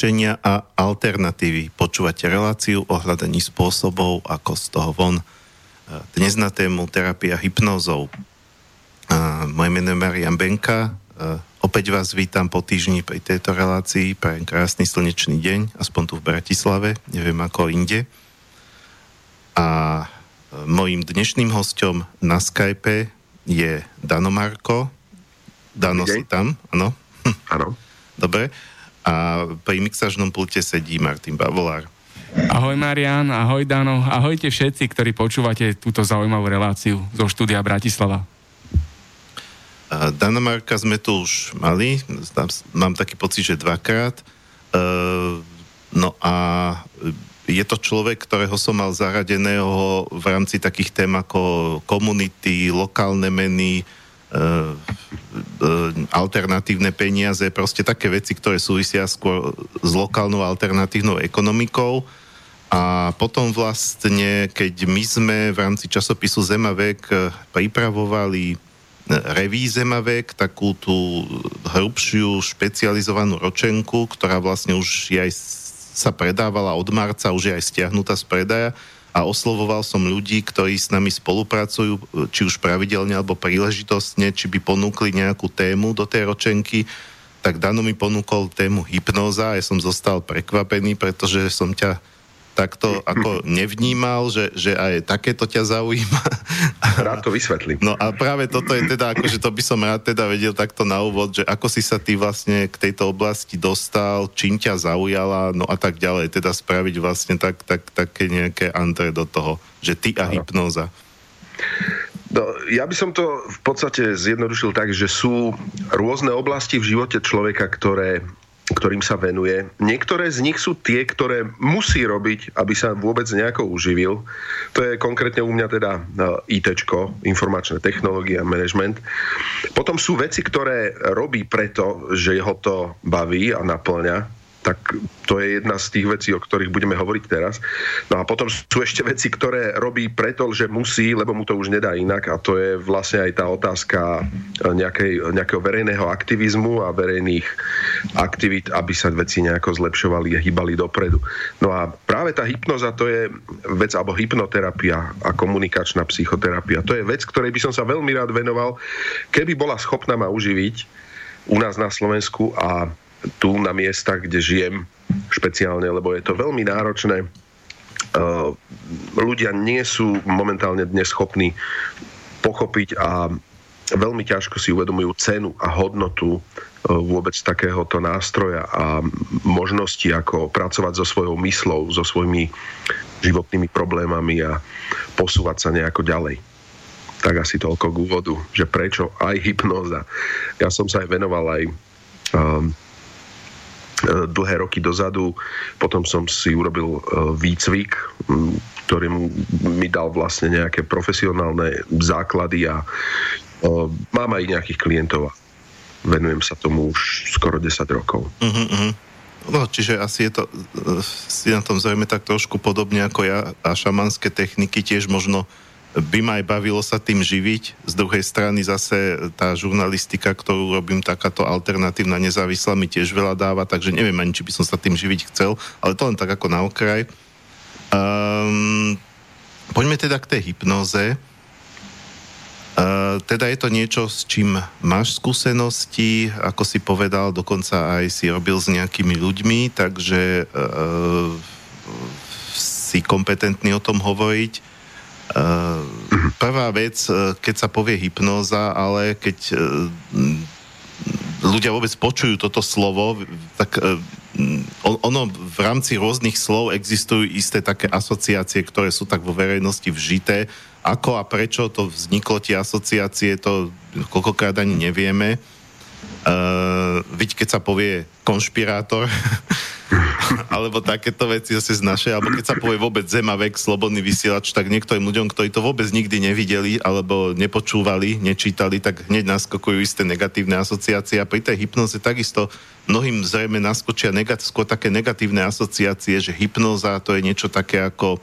riešenia a alternatívy. Počúvate reláciu o hľadaní spôsobov, ako z toho von. Dnes na tému terapia hypnózou. Moje meno je Marian Benka. Opäť vás vítam po týždni pri tejto relácii. Prajem krásny slnečný deň, aspoň tu v Bratislave, neviem ako inde. A mojím dnešným hostom na Skype je Dano Marko. Dano si tam, áno? Áno. Dobre. A pri mixažnom pulte sedí Martin Bavolár. Ahoj Marian, ahoj Dano, ahojte všetci, ktorí počúvate túto zaujímavú reláciu zo štúdia Bratislava. Dana Marka sme tu už mali, mám taký pocit, že dvakrát. No a je to človek, ktorého som mal zaradeného v rámci takých tém ako komunity, lokálne meny, E, e, alternatívne peniaze, proste také veci, ktoré súvisia skôr s lokálnou alternatívnou ekonomikou. A potom vlastne, keď my sme v rámci časopisu Zemavek e, pripravovali reví Zemavek, takú tú hrubšiu špecializovanú ročenku, ktorá vlastne už aj sa predávala od marca, už je aj stiahnutá z predaja, a oslovoval som ľudí, ktorí s nami spolupracujú, či už pravidelne alebo príležitostne, či by ponúkli nejakú tému do tej ročenky, tak Dano mi ponúkol tému hypnóza a ja som zostal prekvapený, pretože som ťa takto ako nevnímal, že, že aj takéto ťa zaujíma. Rád to vysvetlím. No a práve toto je teda, akože to by som rád teda vedel takto na úvod, že ako si sa ty vlastne k tejto oblasti dostal, čím ťa zaujala, no a tak ďalej, teda spraviť vlastne tak, tak, také nejaké antre do toho, že ty a hypnóza. No, ja by som to v podstate zjednodušil tak, že sú rôzne oblasti v živote človeka, ktoré ktorým sa venuje. Niektoré z nich sú tie, ktoré musí robiť, aby sa vôbec nejako uživil. To je konkrétne u mňa teda IT, informačné technológie a management. Potom sú veci, ktoré robí preto, že ho to baví a naplňa tak to je jedna z tých vecí, o ktorých budeme hovoriť teraz. No a potom sú ešte veci, ktoré robí preto, že musí, lebo mu to už nedá inak a to je vlastne aj tá otázka nejakej, nejakého verejného aktivizmu a verejných aktivít, aby sa veci nejako zlepšovali a hýbali dopredu. No a práve tá hypnoza to je vec, alebo hypnoterapia a komunikačná psychoterapia. To je vec, ktorej by som sa veľmi rád venoval, keby bola schopná ma uživiť u nás na Slovensku a tu na miestach, kde žijem špeciálne, lebo je to veľmi náročné. Ľudia nie sú momentálne dnes schopní pochopiť a veľmi ťažko si uvedomujú cenu a hodnotu vôbec takéhoto nástroja a možnosti, ako pracovať so svojou myslou, so svojimi životnými problémami a posúvať sa nejako ďalej. Tak asi toľko k úvodu, že prečo aj hypnóza. Ja som sa aj venoval aj um, dlhé roky dozadu. Potom som si urobil e, výcvik, ktorý mi dal vlastne nejaké profesionálne základy a e, mám aj nejakých klientov. Venujem sa tomu už skoro 10 rokov. Uh-huh. No, čiže asi je to, si na tom zrejme tak trošku podobne ako ja a šamanské techniky tiež možno by ma aj bavilo sa tým živiť. Z druhej strany zase tá žurnalistika, ktorú robím, takáto alternatívna nezávislá mi tiež veľa dáva, takže neviem ani, či by som sa tým živiť chcel, ale to len tak ako na okraj. Um, poďme teda k tej hypnoze. Uh, teda je to niečo, s čím máš skúsenosti, ako si povedal, dokonca aj si robil s nejakými ľuďmi, takže uh, si kompetentný o tom hovoriť. Eh, prvá vec, eh, keď sa povie hypnóza, ale keď eh, ľudia vôbec počujú toto slovo, tak ono v rámci rôznych slov existujú isté také asociácie, ktoré sú tak vo verejnosti vžité. Ako a prečo to vzniklo, tie asociácie, to koľkokrát ani nevieme. Uh, viď, keď sa povie konšpirátor, alebo takéto veci zase z našej, alebo keď sa povie vôbec Zemavek, slobodný vysielač, tak niektorým ľuďom, ktorí to vôbec nikdy nevideli, alebo nepočúvali, nečítali, tak hneď naskakujú isté negatívne asociácie. A pri tej hypnoze takisto mnohým zrejme naskočia negat- skôr také negatívne asociácie, že hypnoza to je niečo také ako e,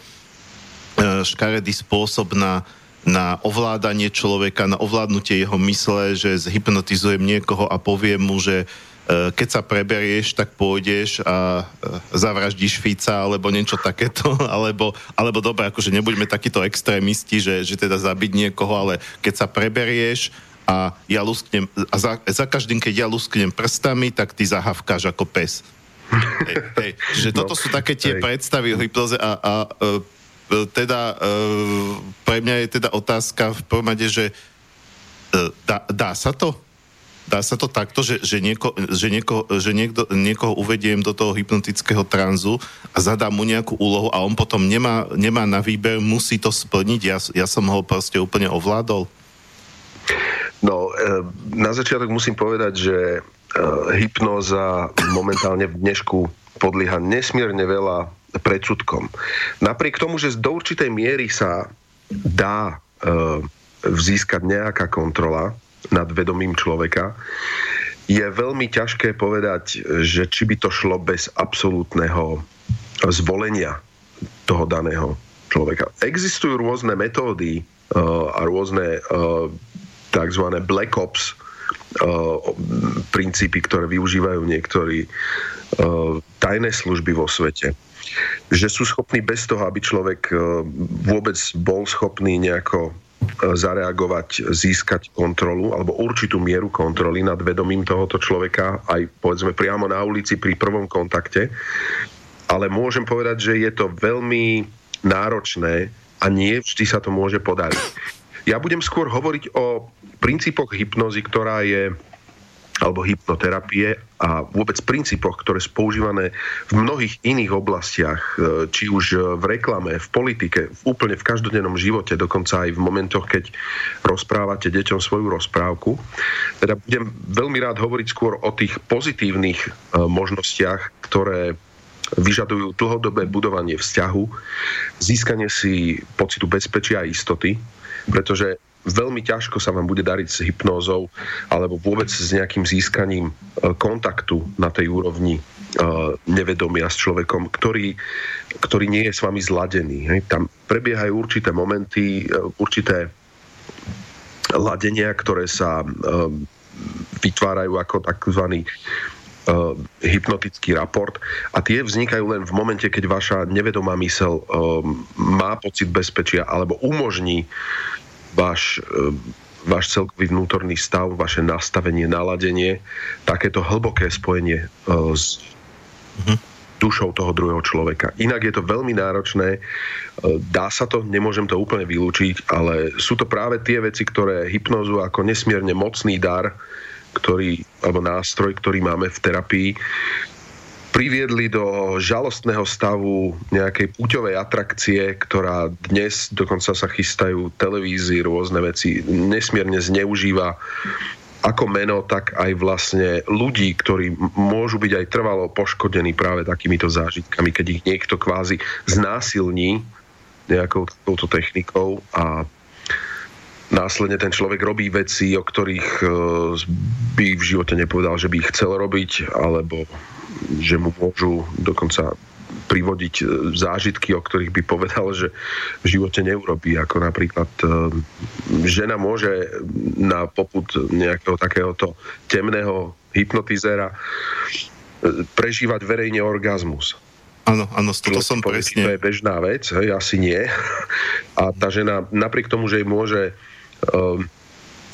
škaredý spôsob na na ovládanie človeka, na ovládnutie jeho mysle, že zhypnotizujem niekoho a poviem mu, že keď sa preberieš, tak pôjdeš a zavraždíš Fica alebo niečo takéto, alebo, alebo dobre, akože nebuďme takíto extrémisti, že, že teda zabiť niekoho, ale keď sa preberieš a ja lusknem, a za, za každým, keď ja lusknem prstami, tak ty zahavkáš ako pes. hej, hej. Že no, toto sú také tie hej. predstavy o hypnoze a, a e, teda pre mňa je teda otázka v prvom že e, dá, dá sa to? Dá sa to takto, že, že, nieko, že, nieko, že niekto, niekoho uvediem do toho hypnotického tranzu a zadám mu nejakú úlohu a on potom nemá, nemá na výber, musí to splniť. Ja, ja som ho proste úplne ovládol. No, e, na začiatok musím povedať, že e, hypnoza momentálne v dnešku podlieha nesmierne veľa predsudkom. Napriek tomu, že do určitej miery sa dá e, vzískať nejaká kontrola, nad vedomím človeka, je veľmi ťažké povedať, že či by to šlo bez absolútneho zvolenia toho daného človeka. Existujú rôzne metódy uh, a rôzne uh, tzv. black ops uh, princípy, ktoré využívajú niektorí uh, tajné služby vo svete že sú schopní bez toho, aby človek vôbec bol schopný nejako zareagovať, získať kontrolu alebo určitú mieru kontroly nad vedomím tohoto človeka aj povedzme priamo na ulici pri prvom kontakte. Ale môžem povedať, že je to veľmi náročné a nie vždy sa to môže podariť. Ja budem skôr hovoriť o princípoch hypnozy, ktorá je alebo hypnoterapie a vôbec princípoch, ktoré sú používané v mnohých iných oblastiach, e, či už v reklame, v politike, v úplne v každodennom živote, dokonca aj v momentoch, keď rozprávate deťom svoju rozprávku. Teda budem veľmi rád hovoriť skôr o tých pozitívnych e, možnostiach, ktoré vyžadujú dlhodobé budovanie vzťahu, získanie si pocitu bezpečia a istoty, pretože veľmi ťažko sa vám bude dariť s hypnózou alebo vôbec s nejakým získaním e, kontaktu na tej úrovni e, nevedomia s človekom, ktorý, ktorý nie je s vami zladený. Tam prebiehajú určité momenty, e, určité ladenia, ktoré sa vytvárajú ako takzvaný hypnotický raport a tie vznikajú len v momente, keď vaša nevedomá mysel má pocit bezpečia alebo umožní váš, e, váš celkový vnútorný stav, vaše nastavenie, naladenie, takéto hlboké spojenie e, s mhm. dušou toho druhého človeka. Inak je to veľmi náročné, e, dá sa to, nemôžem to úplne vylúčiť, ale sú to práve tie veci, ktoré hypnozu ako nesmierne mocný dar, ktorý, alebo nástroj, ktorý máme v terapii, priviedli do žalostného stavu nejakej púťovej atrakcie, ktorá dnes dokonca sa chystajú televízii, rôzne veci, nesmierne zneužíva ako meno, tak aj vlastne ľudí, ktorí môžu byť aj trvalo poškodení práve takýmito zážitkami, keď ich niekto kvázi znásilní nejakou touto technikou a následne ten človek robí veci, o ktorých e, by v živote nepovedal, že by ich chcel robiť, alebo že mu môžu dokonca privodiť e, zážitky, o ktorých by povedal, že v živote neurobí. Ako napríklad e, žena môže na poput nejakého takéhoto temného hypnotizéra e, prežívať verejne orgazmus. Áno, áno, toto som presne. To je bežná vec, hej, asi nie. A tá žena napriek tomu, že jej môže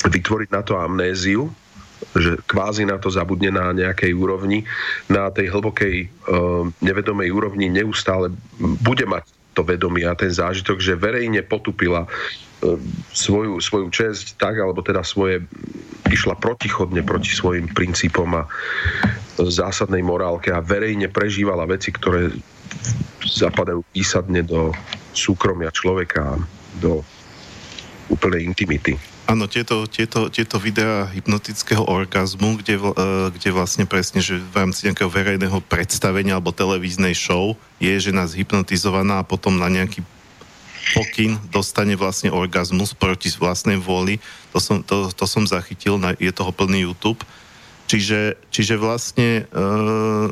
vytvoriť na to amnéziu, že kvázi na to zabudne na nejakej úrovni, na tej hlbokej uh, nevedomej úrovni neustále bude mať to vedomie a ten zážitok, že verejne potupila uh, svoju, svoju česť tak, alebo teda svoje išla protichodne proti svojim princípom a zásadnej morálke a verejne prežívala veci, ktoré zapadajú písadne do súkromia človeka, do úplnej intimity. Áno, tieto, tieto, tieto videá hypnotického orgazmu, kde, uh, kde vlastne presne, že v rámci nejakého verejného predstavenia alebo televíznej show je žena zhypnotizovaná a potom na nejaký pokyn dostane vlastne orgazmus proti vlastnej vôli. To som, to, to som zachytil, na, je toho plný YouTube. Čiže, čiže vlastne uh,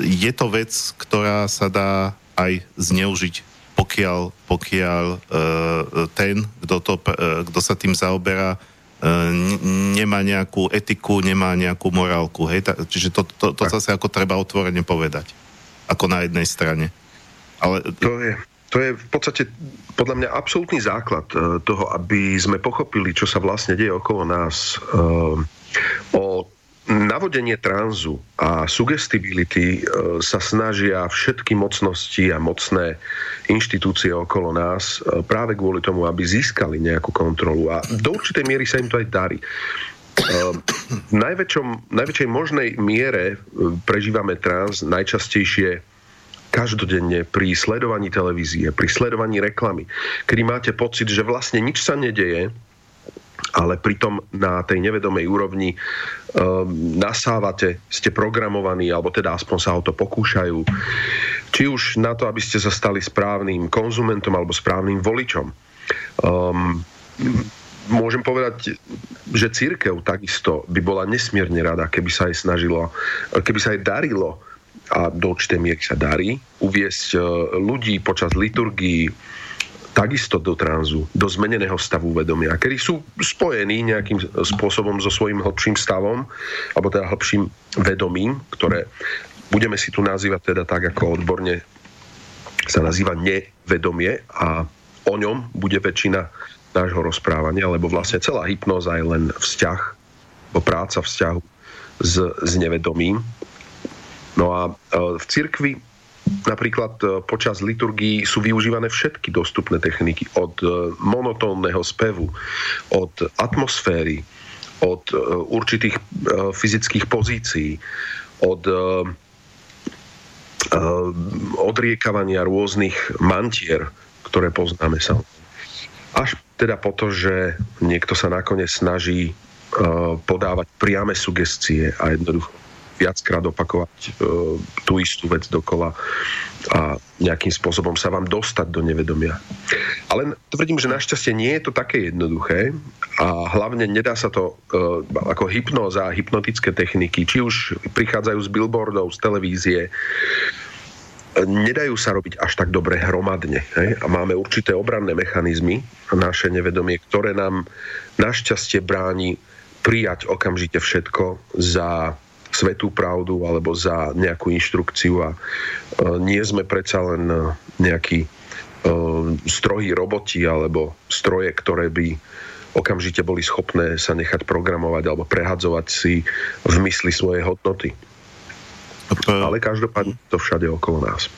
je to vec, ktorá sa dá aj zneužiť pokiaľ, pokiaľ uh, ten, kto, to, uh, kto sa tým zaoberá, nemá nejakú etiku, nemá nejakú morálku. Hej? Čiže to, to, to zase ako treba otvorene povedať. Ako na jednej strane. Ale... To, je, to je v podstate podľa mňa absolútny základ e, toho, aby sme pochopili, čo sa vlastne deje okolo nás. O navodenie tranzu a sugestibility e, sa snažia všetky mocnosti a mocné inštitúcie okolo nás e, práve kvôli tomu, aby získali nejakú kontrolu. A do určitej miery sa im to aj darí. E, v najväčšom, najväčšej možnej miere prežívame trans najčastejšie každodenne pri sledovaní televízie, pri sledovaní reklamy, kedy máte pocit, že vlastne nič sa nedeje, ale pritom na tej nevedomej úrovni um, nasávate, ste programovaní, alebo teda aspoň sa o to pokúšajú. Či už na to, aby ste sa stali správnym konzumentom alebo správnym voličom. Um, môžem povedať, že církev takisto by bola nesmierne rada, keby sa aj snažilo, keby sa aj darilo a do určitej miery sa darí uviesť uh, ľudí počas liturgii takisto do tranzu, do zmeneného stavu vedomia, kedy sú spojení nejakým spôsobom so svojím hĺbším stavom, alebo teda hĺbším vedomím, ktoré budeme si tu nazývať teda tak, ako odborne sa nazýva nevedomie a o ňom bude väčšina nášho rozprávania, lebo vlastne celá hypnoza je len vzťah, alebo práca vzťahu s, s nevedomím. No a e, v cirkvi Napríklad e, počas liturgií sú využívané všetky dostupné techniky od e, monotónneho spevu, od atmosféry, od e, určitých fyzických pozícií, od odriekavania rôznych mantier, ktoré poznáme sa. Až teda po to, že niekto sa nakoniec snaží podávať priame sugestie a jednoducho viackrát opakovať e, tú istú vec dokola a nejakým spôsobom sa vám dostať do nevedomia. Ale tvrdím, že našťastie nie je to také jednoduché a hlavne nedá sa to e, ako hypnoza, hypnotické techniky, či už prichádzajú z billboardov, z televízie, nedajú sa robiť až tak dobre hromadne. Hej? A máme určité obranné mechanizmy, naše nevedomie, ktoré nám našťastie bráni prijať okamžite všetko za svetú pravdu alebo za nejakú inštrukciu a e, nie sme predsa len e, nejakí e, strohí roboti alebo stroje, ktoré by okamžite boli schopné sa nechať programovať alebo prehadzovať si v mysli svoje hodnoty. Ale každopádne to všade okolo nás.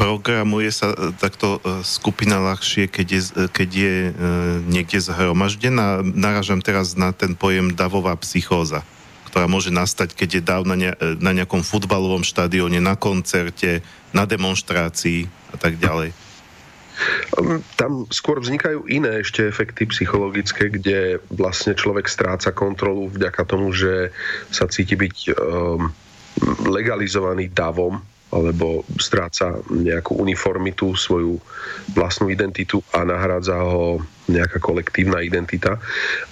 Programuje sa takto skupina ľahšie, keď je, keď je niekde zhromaždená. Naražam teraz na ten pojem davová psychóza ktorá môže nastať, keď je dáv na, ne, na nejakom futbalovom štadióne, na koncerte, na demonstrácii a tak ďalej. Hm, tam skôr vznikajú iné ešte efekty psychologické, kde vlastne človek stráca kontrolu vďaka tomu, že sa cíti byť um, legalizovaný davom alebo stráca nejakú uniformitu, svoju vlastnú identitu a nahrádza ho nejaká kolektívna identita.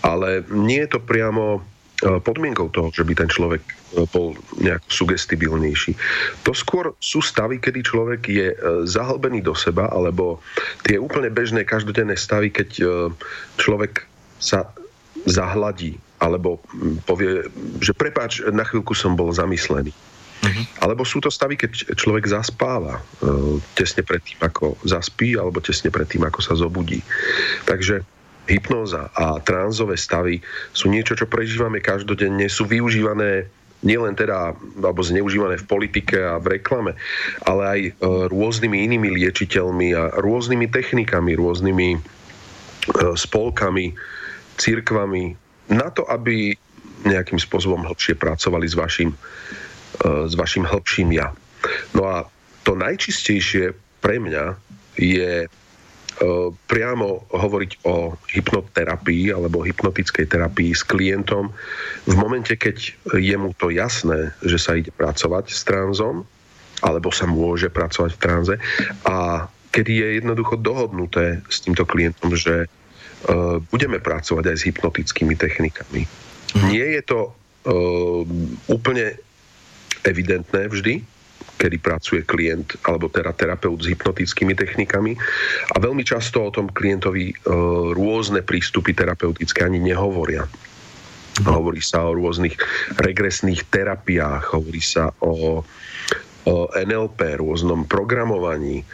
Ale nie je to priamo podmienkou toho, že by ten človek e, bol nejak sugestibilnejší. To skôr sú stavy, kedy človek je e, zahlbený do seba, alebo tie úplne bežné každodenné stavy, keď človek sa zahladí, alebo povie, že prepáč, na chvíľku som bol zamyslený. Uh-huh. Alebo sú to stavy, keď človek zaspáva tesne pred tým, ako zaspí, alebo tesne pred tým, ako sa zobudí. Takže hypnóza a tránzové stavy sú niečo, čo prežívame každodenne, sú využívané nielen teda, alebo zneužívané v politike a v reklame, ale aj e, rôznymi inými liečiteľmi a rôznymi technikami, rôznymi e, spolkami, církvami, na to, aby nejakým spôsobom hĺbšie pracovali s vašim, e, s vašim hĺbším ja. No a to najčistejšie pre mňa je priamo hovoriť o hypnoterapii alebo hypnotickej terapii s klientom v momente, keď je mu to jasné, že sa ide pracovať s tranzom alebo sa môže pracovať v tranze a kedy je jednoducho dohodnuté s týmto klientom, že uh, budeme pracovať aj s hypnotickými technikami. Mm. Nie je to uh, úplne evidentné vždy, kedy pracuje klient alebo teda terapeut s hypnotickými technikami a veľmi často o tom klientovi e, rôzne prístupy terapeutické ani nehovoria. Hovorí sa o rôznych regresných terapiách, hovorí sa o, o NLP, rôznom programovaní.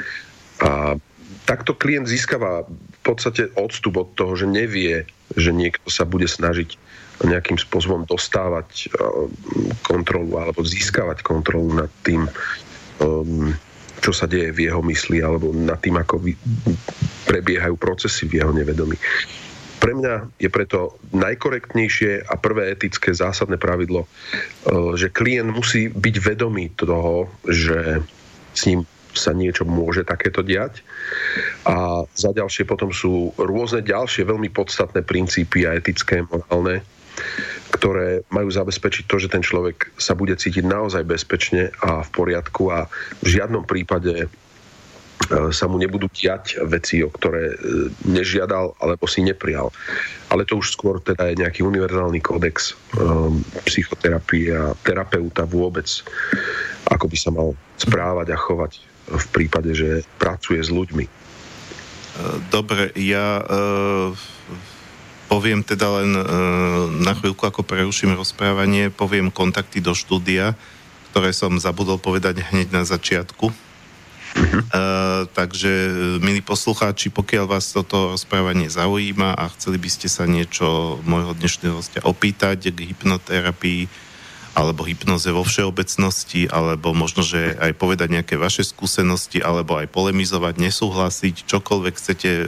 A takto klient získava v podstate odstup od toho, že nevie, že niekto sa bude snažiť nejakým spôsobom dostávať eh, kontrolu alebo získavať kontrolu nad tým, ehm, čo sa deje v jeho mysli alebo nad tým, ako prebiehajú procesy v jeho nevedomí. Pre mňa je preto najkorektnejšie a prvé etické zásadné pravidlo, eh, že klient musí byť vedomý toho, že s ním sa niečo môže takéto diať. A za ďalšie potom sú rôzne ďalšie veľmi podstatné princípy a etické, morálne, ktoré majú zabezpečiť to, že ten človek sa bude cítiť naozaj bezpečne a v poriadku a v žiadnom prípade e, sa mu nebudú diať veci, o ktoré e, nežiadal alebo si neprijal. Ale to už skôr teda je nejaký univerzálny kódex um, psychoterapie a terapeuta vôbec, ako by sa mal správať a chovať v prípade, že pracuje s ľuďmi. Dobre, ja uh poviem teda len e, na chvíľku, ako preruším rozprávanie, poviem kontakty do štúdia, ktoré som zabudol povedať hneď na začiatku. Uh-huh. Uh, takže, milí poslucháči, pokiaľ vás toto rozprávanie zaujíma a chceli by ste sa niečo môjho dnešného hostia opýtať k hypnoterapii alebo hypnoze vo všeobecnosti, alebo možno, že aj povedať nejaké vaše skúsenosti, alebo aj polemizovať, nesúhlasiť, čokoľvek chcete uh,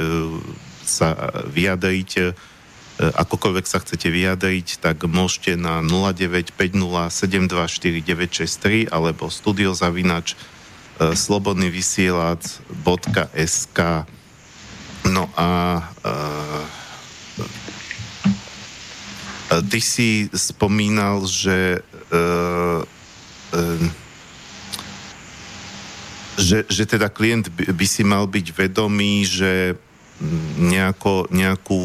sa vyjadriť, E, akokoľvek sa chcete vyjadriť, tak môžete na 0950724963 alebo studiozavinač e, slobodnyvysielac.sk No a uh, ty si spomínal, že uh, uh, že, že teda klient by, by si mal byť vedomý, že nejako, nejakú,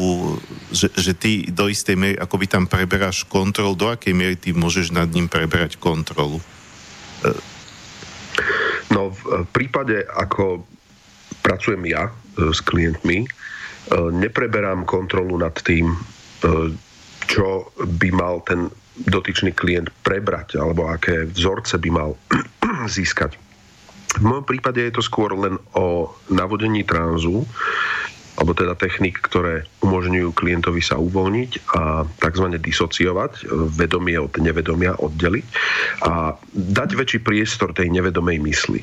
že, že ty do istej miery akoby tam preberáš kontrolu, do akej miery ty môžeš nad ním preberať kontrolu? No v prípade, ako pracujem ja e, s klientmi, e, nepreberám kontrolu nad tým, e, čo by mal ten dotyčný klient prebrať, alebo aké vzorce by mal získať. V môjom prípade je to skôr len o navodení tranzu, alebo teda technik, ktoré umožňujú klientovi sa uvoľniť a tzv. disociovať, e, vedomie od nevedomia oddeliť a dať väčší priestor tej nevedomej mysli.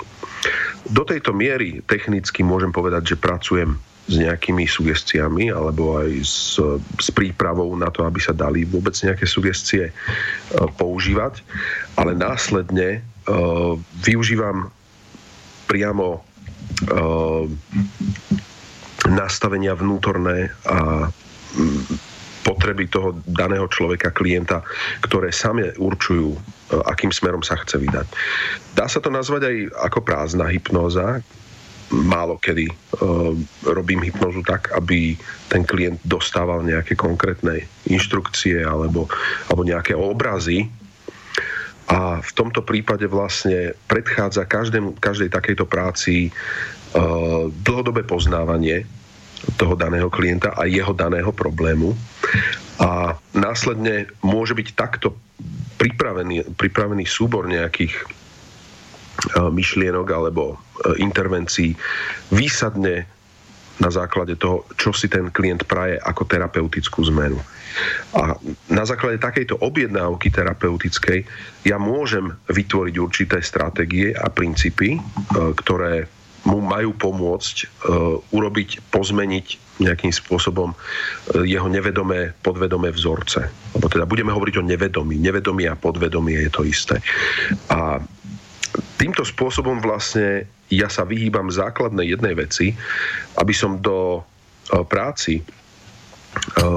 Do tejto miery technicky môžem povedať, že pracujem s nejakými sugestiami alebo aj s, s prípravou na to, aby sa dali vôbec nejaké sugestie e, používať, ale následne uh, využívam priamo uh, nastavenia vnútorné a mm, potreby toho daného človeka, klienta, ktoré same určujú, e, akým smerom sa chce vydať. Dá sa to nazvať aj ako prázdna hypnóza. Málo kedy uh, robím hypnozu tak, aby ten klient dostával nejaké konkrétne inštrukcie alebo, alebo nejaké obrazy, a v tomto prípade vlastne predchádza každému, každej takejto práci uh, dlhodobé poznávanie toho daného klienta a jeho daného problému. A následne môže byť takto pripravený, pripravený súbor nejakých e, myšlienok alebo e, intervencií výsadne na základe toho, čo si ten klient praje ako terapeutickú zmenu. A na základe takejto objednávky terapeutickej ja môžem vytvoriť určité stratégie a princípy, e, ktoré mu majú pomôcť uh, urobiť, pozmeniť nejakým spôsobom uh, jeho nevedomé, podvedomé vzorce. Lebo teda budeme hovoriť o nevedomí. Nevedomie a podvedomie je to isté. A týmto spôsobom vlastne ja sa vyhýbam základnej jednej veci, aby som do uh, práci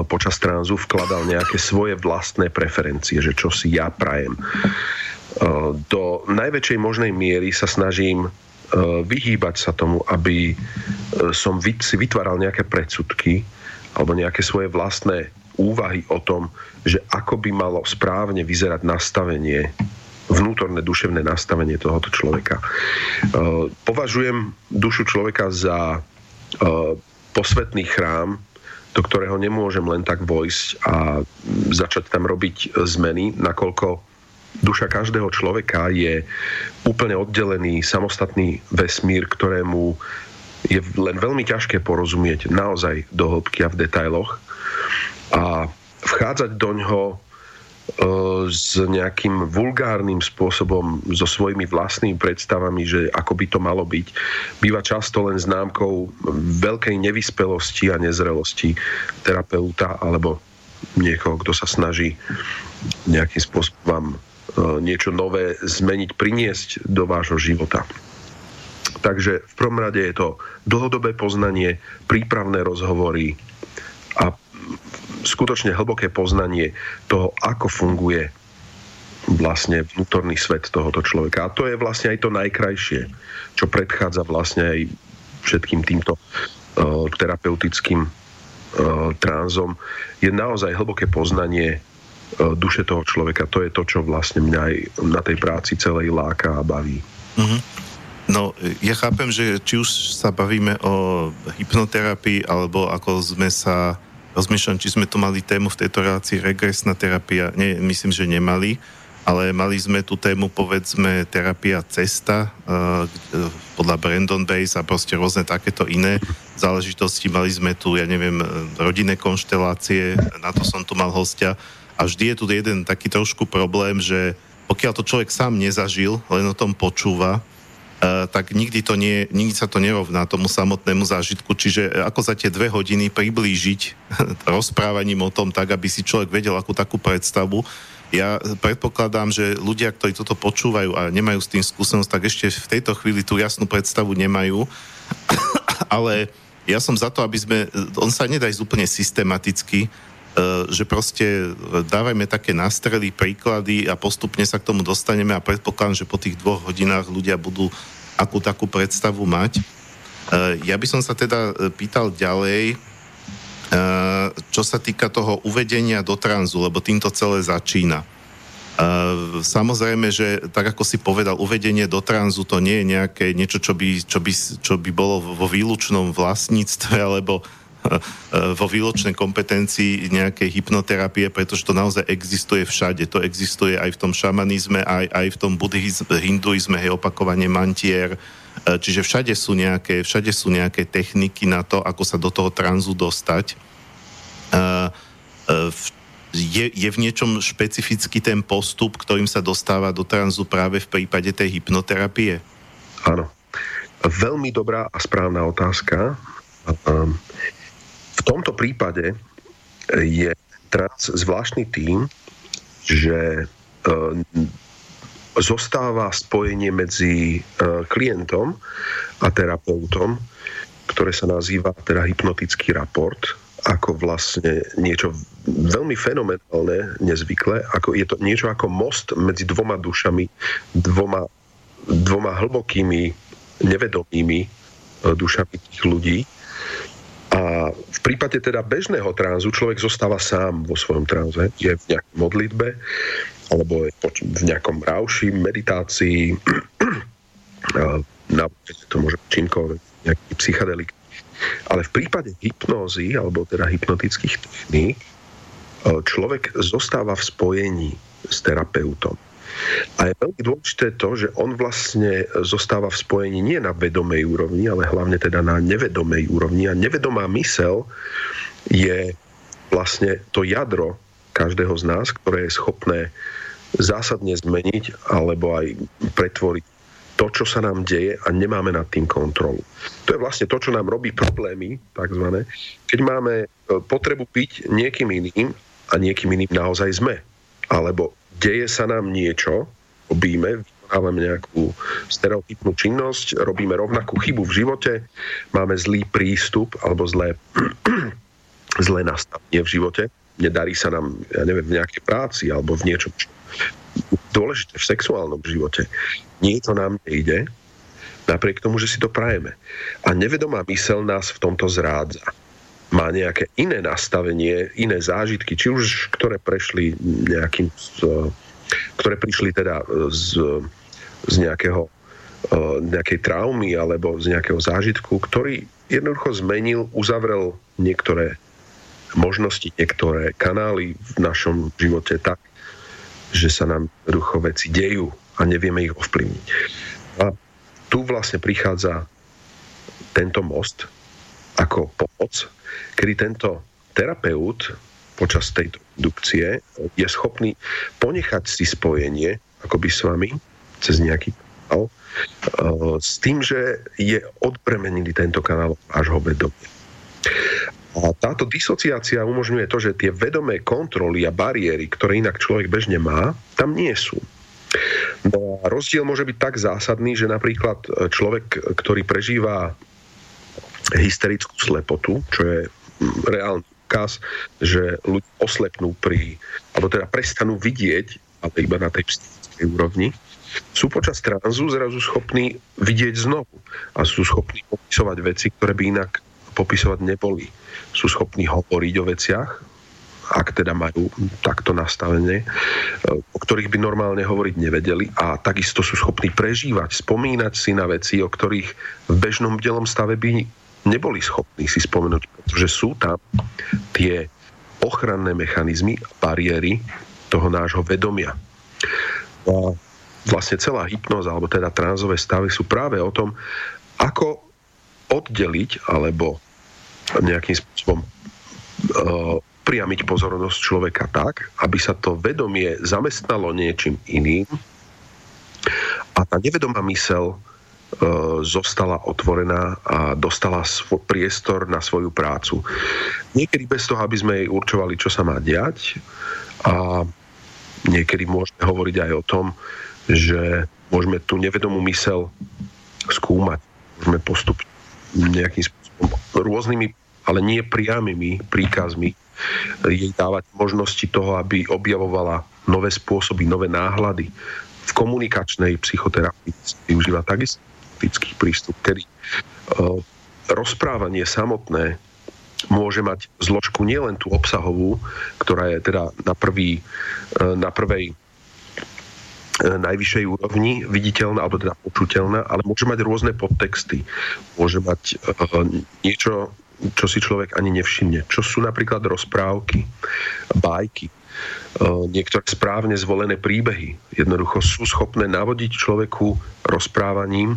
počas tranzu vkladal nejaké svoje vlastné preferencie, že čo si ja prajem. Do najväčšej možnej miery sa snažím E, vyhýbať sa tomu, aby e, som si vytváral nejaké predsudky alebo nejaké svoje vlastné úvahy o tom, že ako by malo správne vyzerať nastavenie vnútorné duševné nastavenie tohoto človeka. Považujem dušu človeka za posvetný chrám, do ktorého nemôžem len tak vojsť a začať tam robiť zmeny, nakoľko duša každého človeka je úplne oddelený samostatný vesmír, ktorému je len veľmi ťažké porozumieť naozaj do hĺbky a v detailoch. A vchádzať do ňoho e, s nejakým vulgárnym spôsobom, so svojimi vlastnými predstavami, že ako by to malo byť, býva často len známkou veľkej nevyspelosti a nezrelosti terapeuta alebo niekoho, kto sa snaží nejakým spôsobom niečo nové zmeniť, priniesť do vášho života. Takže v prvom rade je to dlhodobé poznanie, prípravné rozhovory a skutočne hlboké poznanie toho, ako funguje vlastne vnútorný svet tohoto človeka. A to je vlastne aj to najkrajšie, čo predchádza vlastne aj všetkým týmto uh, terapeutickým uh, tránzom, je naozaj hlboké poznanie duše toho človeka. To je to, čo vlastne mňa aj na tej práci celej láka a baví. Mm-hmm. No, ja chápem, že či už sa bavíme o hypnoterapii, alebo ako sme sa, rozmýšľam, či sme tu mali tému v tejto relácii regresná terapia, nie, myslím, že nemali, ale mali sme tú tému, povedzme, terapia cesta, uh, podľa Brandon Base a proste rôzne takéto iné záležitosti. Mali sme tu, ja neviem, rodinné konštelácie, na to som tu mal hostia. A vždy je tu jeden taký trošku problém, že pokiaľ to človek sám nezažil, len o tom počúva, Uh, tak nikdy, to nie, nikdy sa to nerovná tomu samotnému zážitku. Čiže e, ako za tie dve hodiny priblížiť rozprávaním o tom tak, aby si človek vedel akú takú predstavu. Ja predpokladám, že ľudia, ktorí toto počúvajú a nemajú s tým skúsenosť, tak ešte v tejto chvíli tú jasnú predstavu nemajú. Ale ja som za to, aby sme... On sa nedá ísť úplne systematicky, E, že proste dávajme také nástrely, príklady a postupne sa k tomu dostaneme a predpokladám, že po tých dvoch hodinách ľudia budú akú takú predstavu mať. E, ja by som sa teda e, pýtal ďalej, čo sa týka toho uvedenia do tranzu, lebo týmto celé začína. Samozrejme, že tak ako si povedal, uvedenie do tranzu to nie je nejaké niečo, čo by, čo by, čo by bolo vo výlučnom vlastníctve alebo vo výločnej kompetencii nejakej hypnoterapie, pretože to naozaj existuje všade. To existuje aj v tom šamanizme, aj, aj v tom buddhizme, hinduizme, hej, opakovanie mantier. E, čiže všade sú, nejaké, všade sú nejaké techniky na to, ako sa do toho tranzu dostať. E, e, je, je v niečom špecifický ten postup, ktorým sa dostáva do tranzu práve v prípade tej hypnoterapie? Áno. Veľmi dobrá a správna otázka. Um, v tomto prípade je trans zvláštny tým, že e, zostáva spojenie medzi e, klientom a terapeutom, ktoré sa nazýva teda hypnotický raport, ako vlastne niečo veľmi fenomenálne, nezvyklé, ako je to niečo ako most medzi dvoma dušami, dvoma, dvoma hlbokými, nevedomými dušami tých ľudí, a v prípade teda bežného tránzu človek zostáva sám vo svojom tránze. Je v nejakej modlitbe, alebo je v nejakom rauši, meditácii, na to môže čímkoľvek, nejaký psychedelik. Ale v prípade hypnózy, alebo teda hypnotických techník, človek zostáva v spojení s terapeutom. A je veľmi dôležité to, že on vlastne zostáva v spojení nie na vedomej úrovni, ale hlavne teda na nevedomej úrovni. A nevedomá mysel je vlastne to jadro každého z nás, ktoré je schopné zásadne zmeniť alebo aj pretvoriť to, čo sa nám deje a nemáme nad tým kontrolu. To je vlastne to, čo nám robí problémy, takzvané, keď máme e, potrebu byť niekým iným a niekým iným naozaj sme. Alebo deje sa nám niečo, robíme, vykonávame nejakú stereotypnú činnosť, robíme rovnakú chybu v živote, máme zlý prístup alebo zlé, zlé nastavenie v živote, nedarí sa nám, ja neviem, v nejakej práci alebo v niečom, čo dôležité v sexuálnom živote. Niečo nám nejde, napriek tomu, že si to prajeme. A nevedomá mysel nás v tomto zrádza má nejaké iné nastavenie, iné zážitky, či už ktoré prešli nejakým ktoré prišli teda z, z nejakého nejakej traumy alebo z nejakého zážitku, ktorý jednoducho zmenil, uzavrel niektoré možnosti, niektoré kanály v našom živote tak, že sa nám jednoducho veci dejú a nevieme ich ovplyvniť. A tu vlastne prichádza tento most ako pomoc, kedy tento terapeut počas tejto indukcie je schopný ponechať si spojenie akoby s vami cez nejaký kanál s tým, že je odbremenili tento kanál vášho vedomia. A táto disociácia umožňuje to, že tie vedomé kontroly a bariéry, ktoré inak človek bežne má, tam nie sú. No a rozdiel môže byť tak zásadný, že napríklad človek, ktorý prežíva hysterickú slepotu, čo je reálny úkaz, že ľudia oslepnú pri, alebo teda prestanú vidieť, ale iba na tej psychickej úrovni, sú počas tranzu zrazu schopní vidieť znovu a sú schopní popisovať veci, ktoré by inak popisovať neboli. Sú schopní hovoriť o veciach, ak teda majú takto nastavenie, o ktorých by normálne hovoriť nevedeli a takisto sú schopní prežívať, spomínať si na veci, o ktorých v bežnom delom stave by neboli schopní si spomenúť, pretože sú tam tie ochranné mechanizmy, bariéry toho nášho vedomia. A vlastne celá hypnoza, alebo teda tránzové stavy sú práve o tom, ako oddeliť alebo nejakým spôsobom uh, priamiť pozornosť človeka tak, aby sa to vedomie zamestnalo niečím iným a tá nevedomá mysel E, zostala otvorená a dostala svoj priestor na svoju prácu. Niekedy bez toho, aby sme jej určovali, čo sa má diať a niekedy môžeme hovoriť aj o tom, že môžeme tú nevedomú mysel skúmať, môžeme postupne nejakým spôsobom rôznymi, ale nie priamými príkazmi jej dávať možnosti toho, aby objavovala nové spôsoby, nové náhľady. V komunikačnej psychoterapii využíva takisto praktický prístup, kedy uh, rozprávanie samotné môže mať zložku nielen tú obsahovú, ktorá je teda na, prvý, uh, na prvej uh, najvyššej úrovni viditeľná alebo teda počuteľná, ale môže mať rôzne podtexty. Môže mať niečo, čo si človek ani nevšimne. Čo sú napríklad rozprávky, bajky, niektoré správne zvolené príbehy. Jednoducho sú schopné navodiť človeku rozprávaním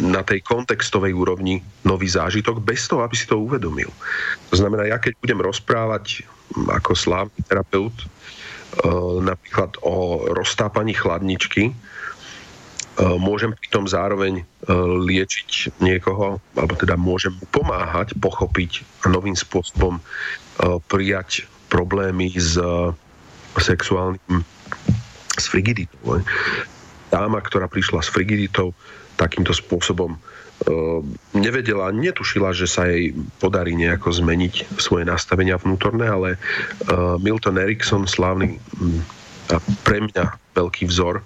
na tej kontextovej úrovni nový zážitok bez toho, aby si to uvedomil. To znamená, ja keď budem rozprávať ako slávny terapeut eh, napríklad o roztápaní chladničky, eh, môžem pritom zároveň liečiť niekoho, alebo teda môžem pomáhať pochopiť a novým spôsobom prijať problémy s sexuálnym s frigiditou dáma, ktorá prišla s frigiditou, takýmto spôsobom e, nevedela, netušila, že sa jej podarí nejako zmeniť svoje nastavenia vnútorné, ale e, Milton Erickson, slávny a pre mňa veľký vzor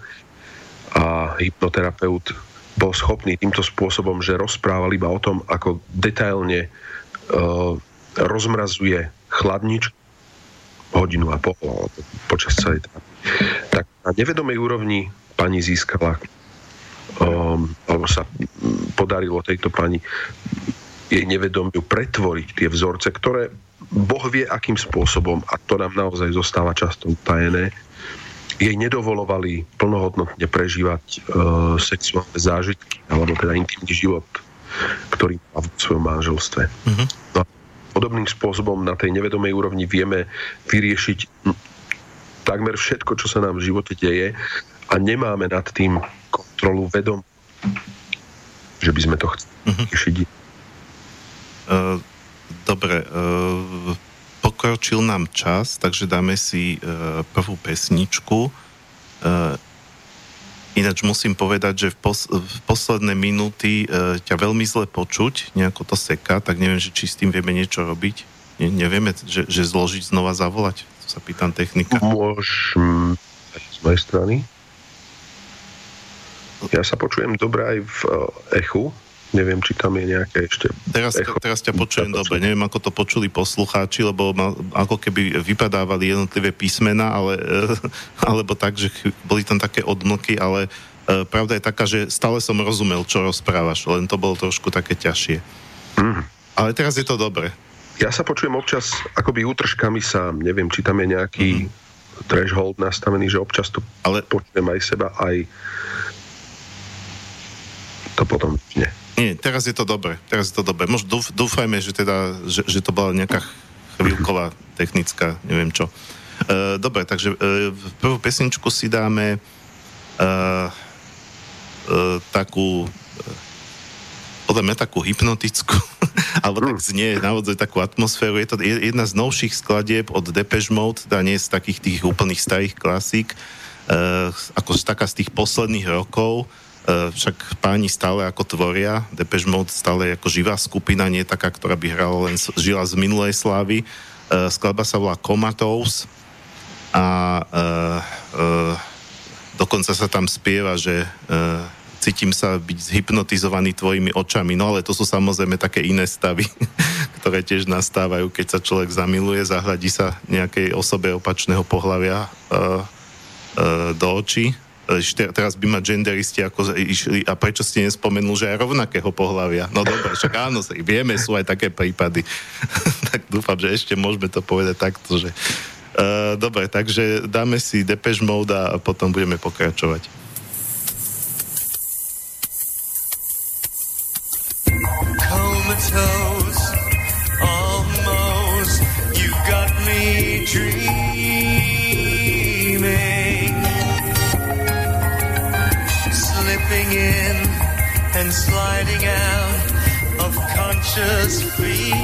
a hypnoterapeut bol schopný týmto spôsobom, že rozprával iba o tom, ako detailne uh, rozmrazuje chladničku hodinu a pol počas celej tak na nevedomej úrovni pani získala um, alebo sa podarilo tejto pani jej nevedomiu pretvoriť tie vzorce, ktoré Boh vie akým spôsobom, a to nám naozaj zostáva často utajené, jej nedovolovali plnohodnotne prežívať uh, sexuálne zážitky, alebo teda intimný život, ktorý má v svojom manželstve. Uh-huh. No a podobným spôsobom na tej nevedomej úrovni vieme vyriešiť takmer všetko, čo sa nám v živote deje a nemáme nad tým kontrolu vedom, že by sme to chceli uh-huh. riešiť. Uh, dobre, uh, pokročil nám čas, takže dáme si uh, prvú pesničku. Uh, ináč musím povedať, že v, pos- v posledné minúty uh, ťa veľmi zle počuť, nejako to seká, tak neviem, že či s tým vieme niečo robiť. Ne, nevieme, že, že zložiť znova zavolať? To sa pýtam technika. Môžem z mojej strany. Ja sa počujem dobre aj v eh, echu. Neviem, či tam je nejaké ešte... Teraz, echo. teraz ťa počujem dobre, neviem, ako to počuli poslucháči, lebo ma, ako keby vypadávali jednotlivé písmena, ale, alebo tak, že boli tam také odmlky, ale e, pravda je taká, že stále som rozumel, čo rozprávaš, len to bolo trošku také ťažšie. Mm. Ale teraz je to dobre. Ja sa počujem občas akoby útržkami sám, neviem, či tam je nejaký mm. threshold nastavený, že občas to ale... počujem aj seba, aj to potom nie. Nie, teraz je to dobre. Teraz je to dobre. Možno dúfajme, že, teda, že, že to bola nejaká chvíľková technická, neviem čo. E, dobre, takže e, prvú pesničku si dáme e, e, takú e, podľa mňa takú hypnotickú, alebo tak znie naozaj takú atmosféru. Je to jedna z novších skladieb od Depeche Mode, teda nie z takých tých úplných starých klasík, e, ako taká z tých posledných rokov. E, však páni stále ako tvoria, Depeche Mode stále ako živá skupina, nie taká, ktorá by hrala len žila z minulej slávy. E, skladba sa volá Comatose a uh, dokonca sa tam spieva, že cítim sa byť zhypnotizovaný tvojimi očami, no ale to sú samozrejme také iné stavy, ktoré tiež nastávajú, keď sa človek zamiluje, zahľadí sa nejakej osobe opačného pohľavia uh, uh, do očí teraz by ma genderisti ako išli, a prečo ste nespomenul, že aj rovnakého pohľavia? No dobre, však áno, vieme, sú aj také prípady. tak dúfam, že ešte môžeme to povedať takto, že uh, dobre, takže dáme si Depeche Mode a potom budeme pokračovať. Comatose, sliding out of conscious feeling.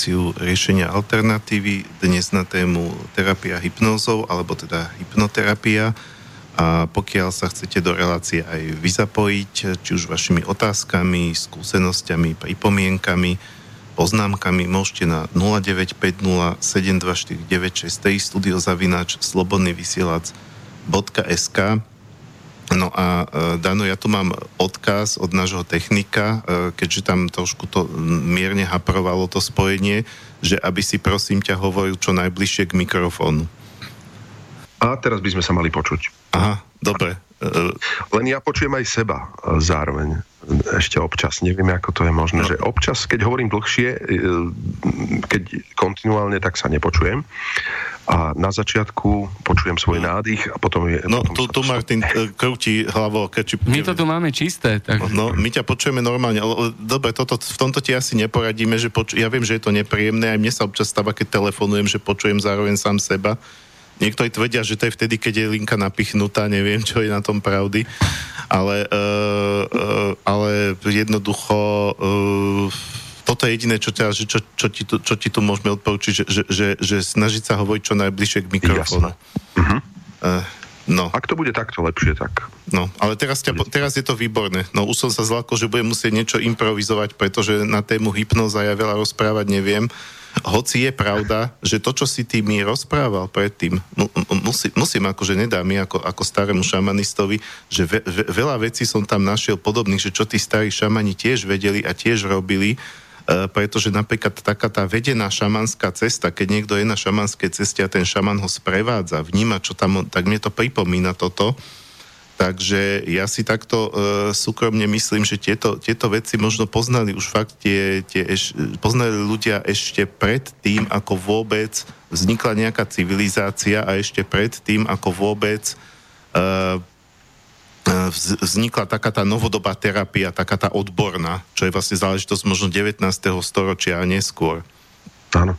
reláciu riešenia alternatívy dnes na tému terapia hypnózou, alebo teda hypnoterapia. A pokiaľ sa chcete do relácie aj vy zapojiť, či už vašimi otázkami, skúsenosťami, pripomienkami, poznámkami, môžete na 0950 72496 studiozavináč slobodnyvysielac.sk No a e, Dano, ja tu mám odkaz od nášho technika, e, keďže tam trošku to mierne haprovalo to spojenie, že aby si prosím ťa hovoril čo najbližšie k mikrofónu. A teraz by sme sa mali počuť. Aha, dobre. Len ja počujem aj seba zároveň ešte občas. Neviem, ako to je možné, no. že občas, keď hovorím dlhšie, e, keď kontinuálne, tak sa nepočujem. A na začiatku počujem svoj nádych a potom je... No, potom tu, tu Martin e, krúti hlavou. Keď... My to tu máme čisté. Tak... No, my ťa počujeme normálne. Ale, dobre, toto, v tomto ti asi neporadíme, že poču... ja viem, že je to nepríjemné, aj mne sa občas stáva, keď telefonujem, že počujem zároveň sám seba Niektorí tvrdia, že to je vtedy, keď je linka napichnutá, neviem, čo je na tom pravdy, ale, uh, uh, ale jednoducho uh, toto je jediné, čo, ťa, čo, čo, ti tu, čo ti tu môžeme odporučiť, že, že, že, že snažiť sa hovoriť čo najbližšie k mikrofónu. Uh-huh. Uh, no. Ak to bude takto lepšie, tak... No, ale teraz, ťa, teraz je to výborné. No už som sa zlákol, že budem musieť niečo improvizovať, pretože na tému hypnoza ja veľa rozprávať neviem. Hoci je pravda, že to, čo si ty mi rozprával predtým, musí, musím akože nedá mi ako, ako starému šamanistovi, že ve, ve, veľa vecí som tam našiel podobných, že čo tí starí šamani tiež vedeli a tiež robili, pretože napríklad taká tá vedená šamanská cesta, keď niekto je na šamanskej ceste a ten šaman ho sprevádza, vníma, čo tam, tak mne to pripomína toto, Takže ja si takto e, súkromne myslím, že tieto, tieto veci možno poznali už fakt tie, tie eš, poznali ľudia ešte pred tým, ako vôbec vznikla nejaká civilizácia a ešte pred tým, ako vôbec e, e vznikla taká tá novodobá terapia, taká tá odborná, čo je vlastne záležitosť možno 19. storočia a neskôr. Áno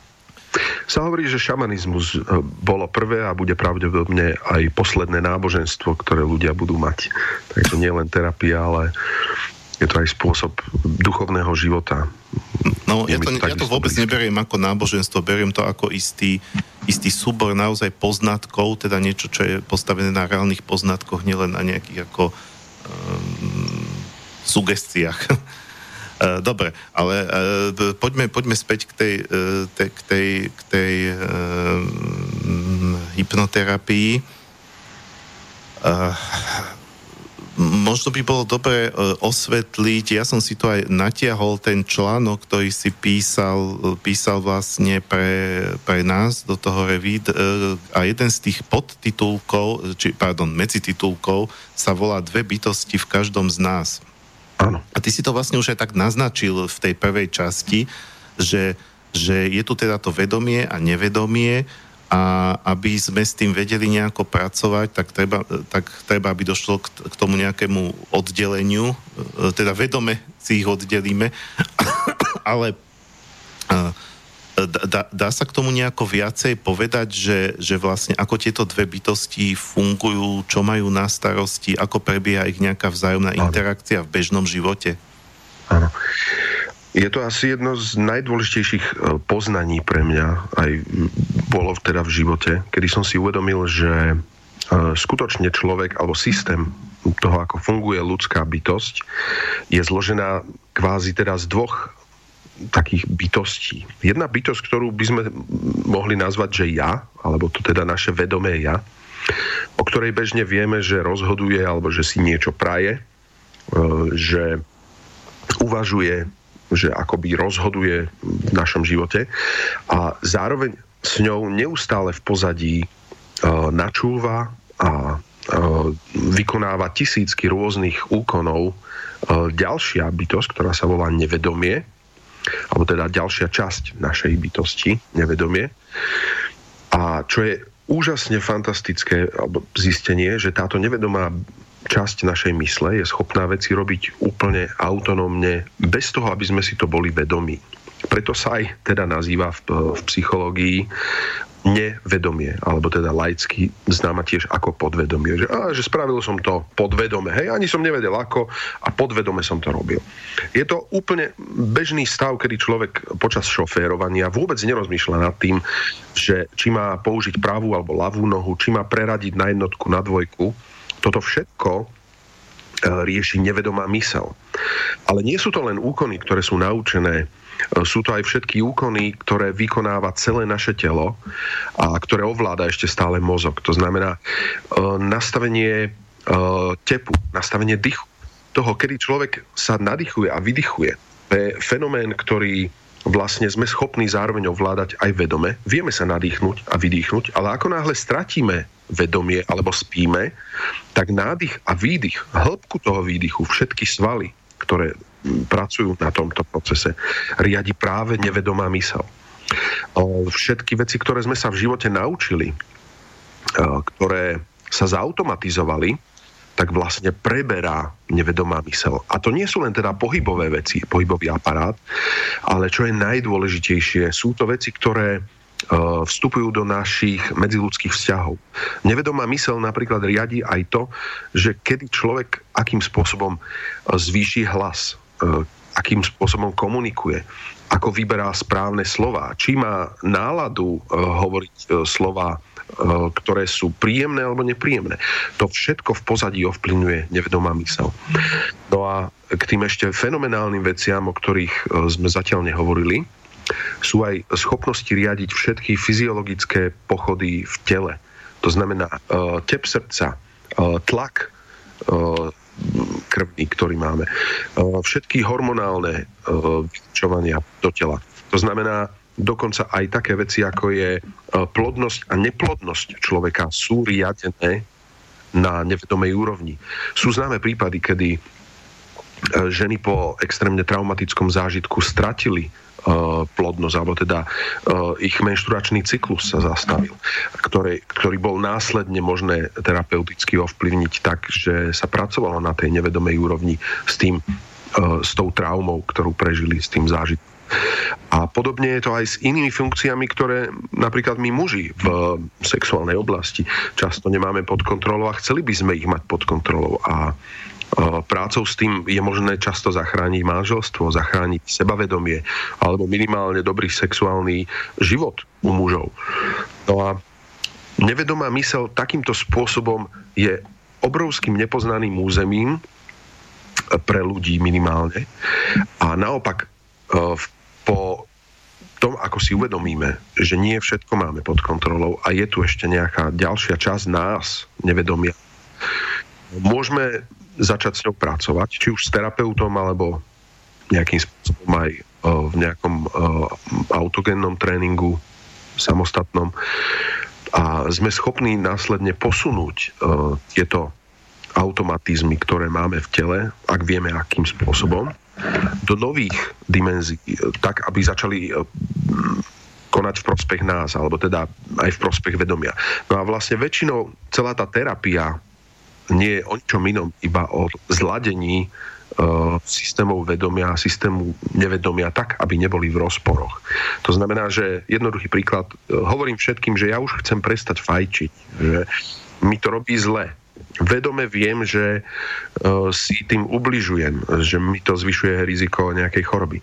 sa hovorí, že šamanizmus e, bolo prvé a bude pravdepodobne aj posledné náboženstvo, ktoré ľudia budú mať. Takže nie len terapia, ale je to aj spôsob duchovného života. No, ja to, ja to vôbec neberiem ako náboženstvo, beriem to ako istý, istý súbor naozaj poznatkov, teda niečo, čo je postavené na reálnych poznatkoch, nielen na nejakých ako um, sugestiách. E, dobre, ale uh, poďme, poďme späť k tej, uh, te, k tej, k tej uh, hypnoterapii. Uh, možno by bolo dobre uh, osvetliť, ja som si tu aj natiahol ten článok, ktorý si písal, písal vlastne pre, pre nás do toho revíd uh, a jeden z tých podtitulkov, či, pardon, medzititulkov sa volá Dve bytosti v každom z nás. Áno. A ty si to vlastne už aj tak naznačil v tej prvej časti, že, že je tu teda to vedomie a nevedomie a aby sme s tým vedeli nejako pracovať, tak treba, tak treba aby došlo k, k tomu nejakému oddeleniu, teda vedome si ich oddelíme, ale dá, dá sa k tomu nejako viacej povedať, že, že vlastne ako tieto dve bytosti fungujú, čo majú na starosti, ako prebieha ich nejaká vzájomná Áno. interakcia v bežnom živote? Áno. Je to asi jedno z najdôležitejších e, poznaní pre mňa, aj bolo teda v živote, kedy som si uvedomil, že e, skutočne človek alebo systém toho, ako funguje ľudská bytosť, je zložená kvázi teda z dvoch takých bytostí. Jedna bytosť, ktorú by sme mohli nazvať, že ja, alebo to teda naše vedomé ja, o ktorej bežne vieme, že rozhoduje alebo že si niečo praje, e, že uvažuje, že akoby rozhoduje v našom živote a zároveň s ňou neustále v pozadí e, načúva a e, vykonáva tisícky rôznych úkonov ďalšia bytosť, ktorá sa volá nevedomie, alebo teda ďalšia časť našej bytosti, nevedomie. A čo je úžasne fantastické zistenie, že táto nevedomá časť našej mysle je schopná veci robiť úplne autonómne, bez toho, aby sme si to boli vedomí. Preto sa aj teda nazýva v, v psychológii nevedomie, alebo teda laicky známa tiež ako podvedomie. Že, á, že spravil som to podvedome, hej, ani som nevedel ako a podvedome som to robil. Je to úplne bežný stav, kedy človek počas šoférovania vôbec nerozmýšľa nad tým, že či má použiť pravú alebo ľavú nohu, či má preradiť na jednotku, na dvojku. Toto všetko rieši nevedomá mysel. Ale nie sú to len úkony, ktoré sú naučené sú to aj všetky úkony, ktoré vykonáva celé naše telo a ktoré ovláda ešte stále mozog. To znamená nastavenie tepu, nastavenie dychu, toho, kedy človek sa nadýchuje a vydychuje. To je fenomén, ktorý vlastne sme schopní zároveň ovládať aj vedome. Vieme sa nadýchnuť a vydýchnuť, ale ako náhle stratíme vedomie alebo spíme, tak nádych a výdych, hĺbku toho výdychu, všetky svaly, ktoré pracujú na tomto procese, riadi práve nevedomá mysel. Všetky veci, ktoré sme sa v živote naučili, ktoré sa zautomatizovali, tak vlastne preberá nevedomá mysel. A to nie sú len teda pohybové veci, pohybový aparát, ale čo je najdôležitejšie, sú to veci, ktoré vstupujú do našich medziludských vzťahov. Nevedomá mysel napríklad riadi aj to, že kedy človek akým spôsobom e, zvýši hlas, e, akým spôsobom komunikuje, ako vyberá správne slova, či má náladu hovoriť slova ktoré sú príjemné alebo nepríjemné. To všetko v pozadí ovplyvňuje nevedomá mysel. No a k tým ešte fenomenálnym veciam, o ktorých sme zatiaľ nehovorili, sú aj schopnosti riadiť všetky fyziologické pochody v tele. To znamená uh, tep srdca, uh, tlak uh, krvný, ktorý máme, všetky hormonálne vyčovania do tela. To znamená dokonca aj také veci, ako je e, plodnosť a neplodnosť človeka sú riadené na nevedomej úrovni. Sú známe prípady, kedy e, ženy po extrémne traumatickom zážitku stratili e, plodnosť, alebo teda ich menšturačný cyklus sa zastavil, ktorý, ktorý bol následne možné terapeuticky ovplyvniť tak, že sa pracovalo na tej nevedomej úrovni s tým, s tou traumou, ktorú prežili s tým zážitkom. A podobne je to aj s inými funkciami, ktoré napríklad my muži v sexuálnej oblasti často nemáme pod kontrolou a chceli by sme ich mať pod kontrolou. A prácou s tým je možné často zachrániť manželstvo, zachrániť sebavedomie alebo minimálne dobrý sexuálny život u mužov. No a nevedomá mysel takýmto spôsobom je obrovským nepoznaným územím pre ľudí minimálne. A naopak po tom, ako si uvedomíme, že nie všetko máme pod kontrolou a je tu ešte nejaká ďalšia časť nás, nevedomia, môžeme začať s ňou pracovať, či už s terapeutom, alebo nejakým spôsobom aj v nejakom autogennom tréningu samostatnom. A sme schopní následne posunúť tieto automatizmy, ktoré máme v tele, ak vieme, akým spôsobom, do nových dimenzií, tak, aby začali konať v prospech nás, alebo teda aj v prospech vedomia. No a vlastne väčšinou celá tá terapia nie je o ničom inom, iba o zladení uh, systémov vedomia a systému nevedomia tak, aby neboli v rozporoch. To znamená, že jednoduchý príklad, uh, hovorím všetkým, že ja už chcem prestať fajčiť, že mi to robí zle, vedome viem, že uh, si tým ubližujem, že mi to zvyšuje riziko nejakej choroby.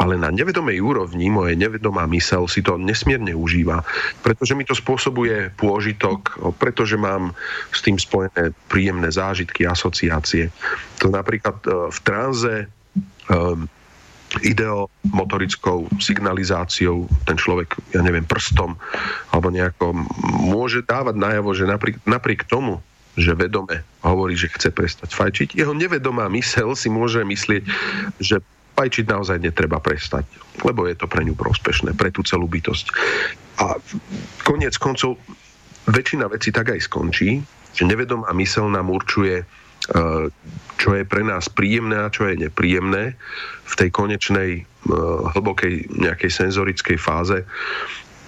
Ale na nevedomej úrovni moje nevedomá mysel si to nesmierne užíva, pretože mi to spôsobuje pôžitok, pretože mám s tým spojené príjemné zážitky, asociácie. To napríklad uh, v tranze um, ideomotorickou signalizáciou ten človek, ja neviem, prstom alebo nejako môže dávať najavo, že napriek, napriek tomu, že vedome hovorí, že chce prestať fajčiť. Jeho nevedomá mysel si môže myslieť, že fajčiť naozaj netreba prestať, lebo je to pre ňu prospešné, pre tú celú bytosť. A koniec koncov väčšina vecí tak aj skončí, že nevedomá mysel nám určuje, e, čo je pre nás príjemné a čo je nepríjemné v tej konečnej e, hlbokej nejakej senzorickej fáze,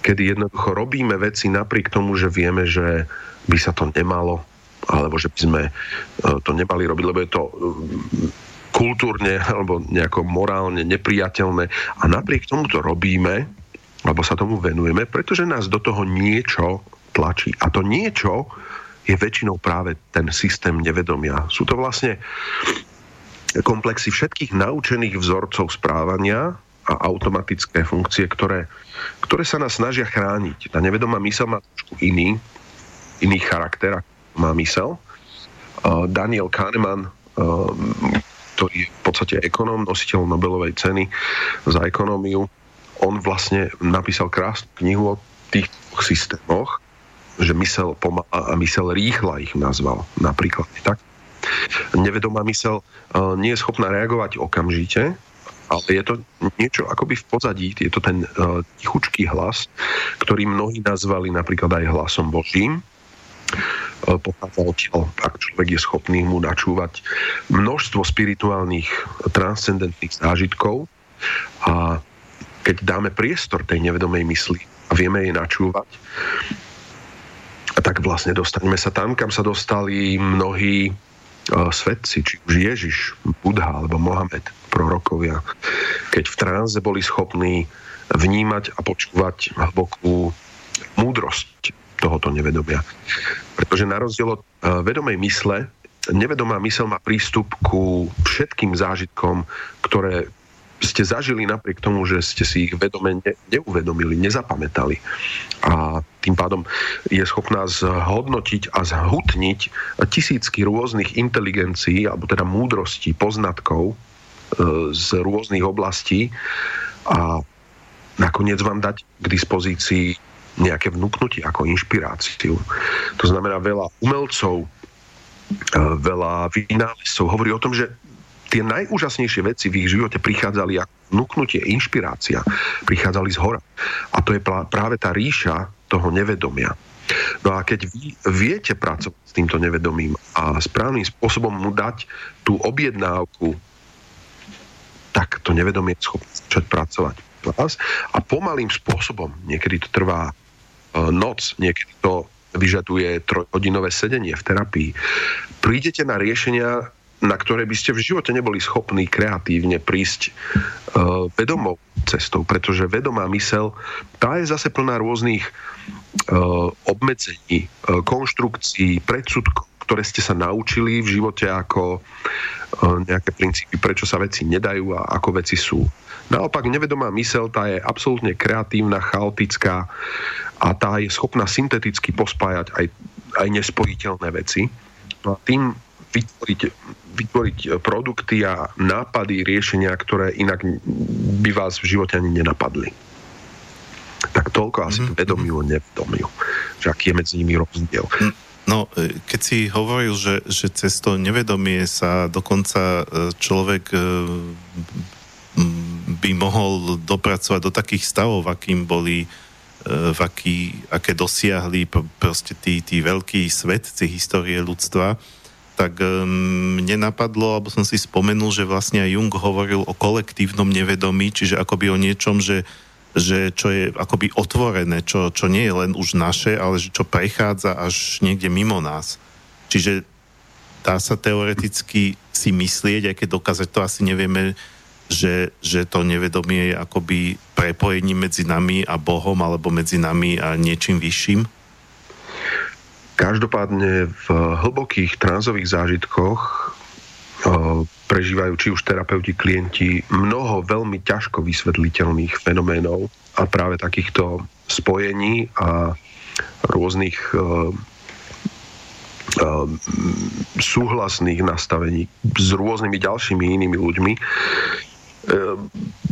kedy jednoducho robíme veci napriek tomu, že vieme, že by sa to nemalo, alebo že by sme e, to nemali robiť, lebo je to kultúrne alebo nejako morálne nepriateľné. A napriek tomu to robíme, alebo sa tomu venujeme, pretože nás do toho niečo tlačí. A to niečo je väčšinou práve ten systém nevedomia. Sú to vlastne komplexy všetkých naučených vzorcov správania a automatické funkcie, ktoré, ktoré sa nás snažia chrániť. Tá nevedomá mysel má trošku iný, iný charakter, má mysel. Daniel Kahneman, ktorý je v podstate ekonóm, nositeľ Nobelovej ceny za ekonómiu, on vlastne napísal krásnu knihu o tých systémoch, že mysel pomalá a mysel rýchla ich nazval napríklad. Tak? Nevedomá mysel nie je schopná reagovať okamžite, ale je to niečo akoby v pozadí, je to ten uh, tichučký hlas, ktorý mnohí nazvali napríklad aj hlasom Božím. Uh, pochádza odtiaľ, ak človek je schopný mu načúvať množstvo spirituálnych transcendentných zážitkov a keď dáme priestor tej nevedomej mysli a vieme jej načúvať, tak vlastne dostaneme sa tam, kam sa dostali mnohí svetci, či už Ježiš, Budha alebo Mohamed, prorokovia, keď v tránze boli schopní vnímať a počúvať hlbokú múdrosť tohoto nevedomia. Pretože na rozdiel od vedomej mysle, nevedomá mysel má prístup ku všetkým zážitkom, ktoré ste zažili napriek tomu, že ste si ich vedome ne, neuvedomili, nezapamätali. A tým pádom je schopná zhodnotiť a zhutniť tisícky rôznych inteligencií, alebo teda múdrostí, poznatkov e, z rôznych oblastí a nakoniec vám dať k dispozícii nejaké vnúknutie ako inšpiráciu. To znamená veľa umelcov, e, veľa vynálezcov hovorí o tom, že tie najúžasnejšie veci v ich živote prichádzali ako vnúknutie, inšpirácia, prichádzali z hora. A to je práve tá ríša toho nevedomia. No a keď vy viete pracovať s týmto nevedomím a správnym spôsobom mu dať tú objednávku, tak to nevedomie je schopné začať pracovať vás a pomalým spôsobom, niekedy to trvá noc, niekedy to vyžaduje trojhodinové sedenie v terapii, prídete na riešenia, na ktoré by ste v živote neboli schopní kreatívne prísť uh, vedomou cestou, pretože vedomá mysel, tá je zase plná rôznych uh, obmedzení, uh, konštrukcií, predsudkov, ktoré ste sa naučili v živote ako uh, nejaké princípy, prečo sa veci nedajú a ako veci sú. Naopak nevedomá mysel, tá je absolútne kreatívna, chaotická a tá je schopná synteticky pospájať aj, aj nespojiteľné veci. No a tým vytvoriť, vytvoriť produkty a nápady, riešenia, ktoré inak by vás v živote ani nenapadli. Tak toľko asi mm-hmm. vedomiu a nevedomiu. Že aký je medzi nimi rozdiel. Hm, no, e, keď si hovoril, že, že cez to nevedomie sa dokonca e, človek e, by mohol dopracovať do takých stavov, akým boli v aký, aké dosiahli proste tí, tí veľkí svetci histórie ľudstva, tak um, mne napadlo, alebo som si spomenul, že vlastne aj Jung hovoril o kolektívnom nevedomí, čiže akoby o niečom, že, že čo je akoby otvorené, čo, čo nie je len už naše, ale že čo prechádza až niekde mimo nás. Čiže dá sa teoreticky si myslieť, aj keď dokázať to asi nevieme, že, že to nevedomie je akoby prepojením medzi nami a Bohom, alebo medzi nami a niečím vyšším? Každopádne v hlbokých tránzových zážitkoch eh, prežívajú či už terapeuti, klienti mnoho veľmi ťažko vysvetliteľných fenoménov a práve takýchto spojení a rôznych uh, uh, súhlasných nastavení s rôznymi ďalšími inými ľuďmi. Uh,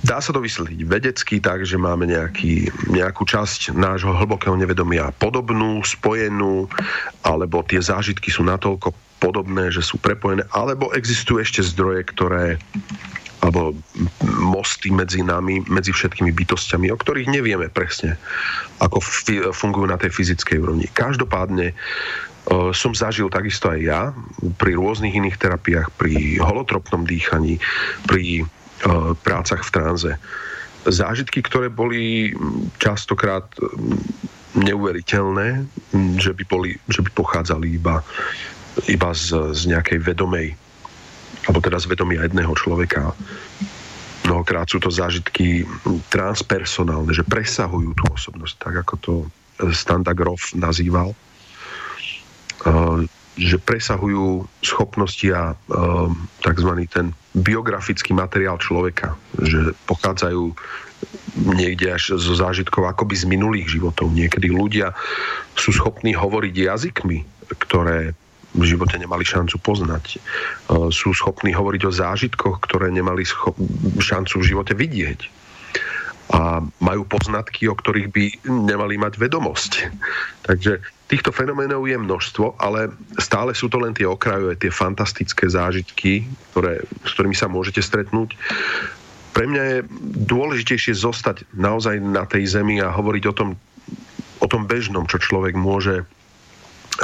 Dá sa to vysvetliť vedecky tak, že máme nejaký, nejakú časť nášho hlbokého nevedomia podobnú, spojenú, alebo tie zážitky sú natoľko podobné, že sú prepojené, alebo existujú ešte zdroje, ktoré alebo mosty medzi nami, medzi všetkými bytostiami, o ktorých nevieme presne, ako fi- fungujú na tej fyzickej úrovni. Každopádne uh, som zažil takisto aj ja pri rôznych iných terapiách, pri holotropnom dýchaní, pri prácach v tranze. Zážitky, ktoré boli častokrát mm, neuveriteľné, mm, že by, boli, že by pochádzali iba, iba z, z nejakej vedomej, alebo teda z vedomia jedného človeka. Mnohokrát sú to zážitky transpersonálne, že presahujú tú osobnosť, tak ako to Standa Grof nazýval. Uh, že presahujú schopnosti a tzv. ten biografický materiál človeka, že pochádzajú niekde až zo zážitkov akoby z minulých životov. Niekedy ľudia sú schopní hovoriť jazykmi, ktoré v živote nemali šancu poznať. Sú schopní hovoriť o zážitkoch, ktoré nemali šancu v živote vidieť a majú poznatky, o ktorých by nemali mať vedomosť. Takže týchto fenoménov je množstvo, ale stále sú to len tie okrajové, tie fantastické zážitky, ktoré, s ktorými sa môžete stretnúť. Pre mňa je dôležitejšie zostať naozaj na tej zemi a hovoriť o tom, o tom bežnom, čo človek môže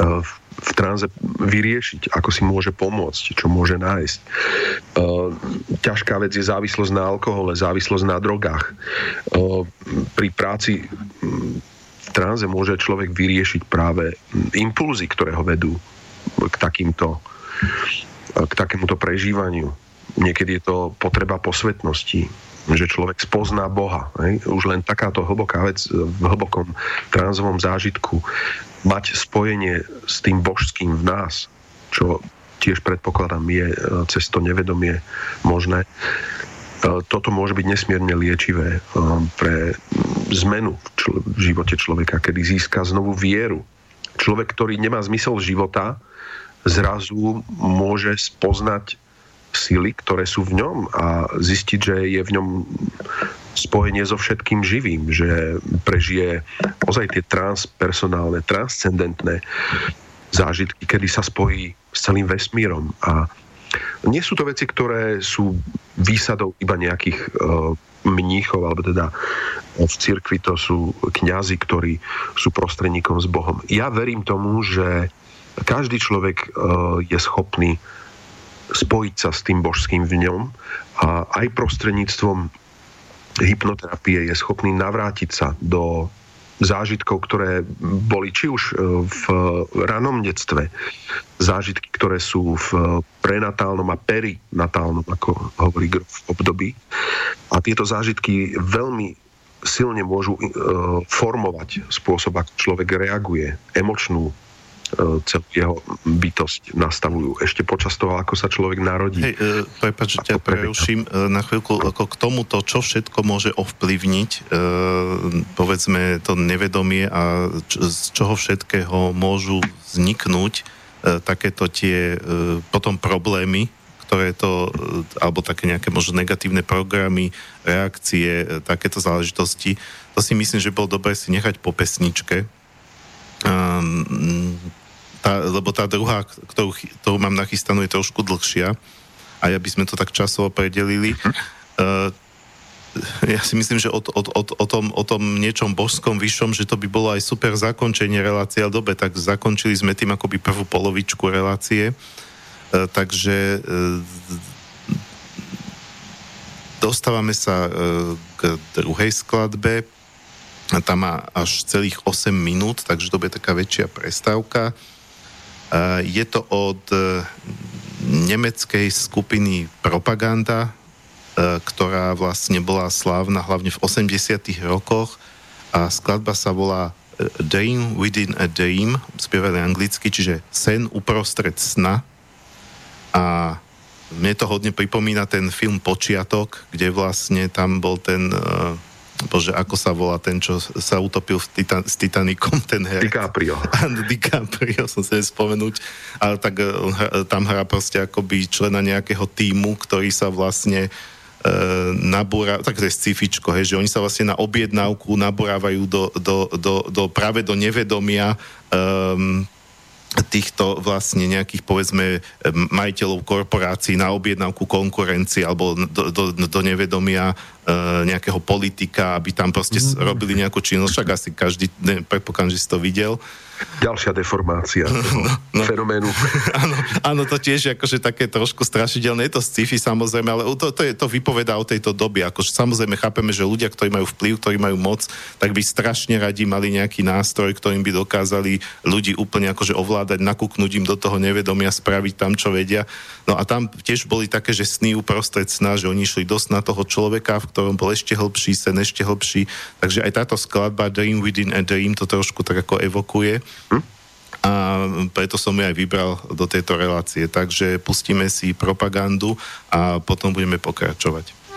v eh, v tranze vyriešiť, ako si môže pomôcť, čo môže nájsť. Uh, ťažká vec je závislosť na alkohole, závislosť na drogách. Uh, pri práci v tranze môže človek vyriešiť práve impulzy, ktoré ho vedú k takýmto k takémuto prežívaniu. Niekedy je to potreba posvetnosti, že človek spozná Boha. Hej? Už len takáto hlboká vec v hlbokom tranzovom zážitku mať spojenie s tým božským v nás, čo tiež predpokladám je e, cez to nevedomie možné. E, toto môže byť nesmierne liečivé e, pre zmenu v živote človeka, kedy získa znovu vieru. Človek, ktorý nemá zmysel života, zrazu môže spoznať sily, ktoré sú v ňom a zistiť, že je v ňom spojenie so všetkým živým, že prežije ozaj tie transpersonálne, transcendentné zážitky, kedy sa spojí s celým vesmírom. A nie sú to veci, ktoré sú výsadou iba nejakých uh, mníchov, alebo teda v cirkvi to sú kňazi, ktorí sú prostredníkom s Bohom. Ja verím tomu, že každý človek uh, je schopný spojiť sa s tým božským v ňom a aj prostredníctvom hypnoterapie je schopný navrátiť sa do zážitkov, ktoré boli či už e, v ranom detstve, zážitky, ktoré sú v prenatálnom a perinatálnom, ako hovorí v období. A tieto zážitky veľmi silne môžu e, formovať spôsob, ako človek reaguje, emočnú celú jeho bytosť nastavujú. Ešte počas toho, ako sa človek narodí. Hej, e, prepáč, že ťa preruším e, na chvíľku, ako k tomuto, čo všetko môže ovplyvniť, e, povedzme, to nevedomie a č, z čoho všetkého môžu vzniknúť e, takéto tie e, potom problémy, ktoré to, e, alebo také nejaké možno negatívne programy, reakcie, e, takéto záležitosti, to si myslím, že bolo dobré si nechať po pesničke, Um, tá, lebo tá druhá, ktorú, ktorú mám nachystanú, je trošku dlhšia a ja by sme to tak časovo predelili. Uh, ja si myslím, že o, o, o, o, tom, o tom niečom božskom vyššom, že to by bolo aj super zakončenie relácie, ale dobe, tak zakončili sme tým akoby prvú polovičku relácie. Uh, takže uh, dostávame sa uh, k druhej skladbe, tam má až celých 8 minút, takže to bude taká väčšia prestávka. Je to od e, nemeckej skupiny Propaganda, e, ktorá vlastne bola slávna hlavne v 80 rokoch a skladba sa volá e, Dream Within a Dream, spievané anglicky, čiže sen uprostred sna a mne to hodne pripomína ten film Počiatok, kde vlastne tam bol ten bože, ako sa volá ten, čo sa utopil v Titan- s Titanikom, ten herec. DiCaprio. Áno, DiCaprio, som sa spomenúť. Ale tak eh, tam hrá proste akoby člena nejakého týmu, ktorý sa vlastne e, nabúra, tak to je scifičko, hej, že oni sa vlastne na objednávku nabúrávajú do, do, do, do práve do nevedomia um, týchto vlastne nejakých povedzme majiteľov korporácií na objednávku konkurencie alebo do, do, do nevedomia nejakého politika, aby tam proste mm-hmm. robili nejakú činnosť, však asi každý, predpokladám, že si to videl. Ďalšia deformácia toho no, no, fenoménu. Áno, áno, to tiež je akože také trošku strašidelné. Je to sci-fi samozrejme, ale to, to, je, to vypovedá o tejto dobe. Akože samozrejme chápeme, že ľudia, ktorí majú vplyv, ktorí majú moc, tak by strašne radi mali nejaký nástroj, ktorým by dokázali ľudí úplne akože ovládať, nakúknúť im do toho nevedomia, spraviť tam, čo vedia. No a tam tiež boli také, že sny uprostred sna, že oni išli dosť na toho človeka, v ktorom bol ešte hlbší sen, ešte hlbší. Takže aj táto skladba Dream Within a Dream to trošku tak ako evokuje. Hm? A preto som ju aj vybral do tejto relácie. Takže pustíme si propagandu a potom budeme pokračovať.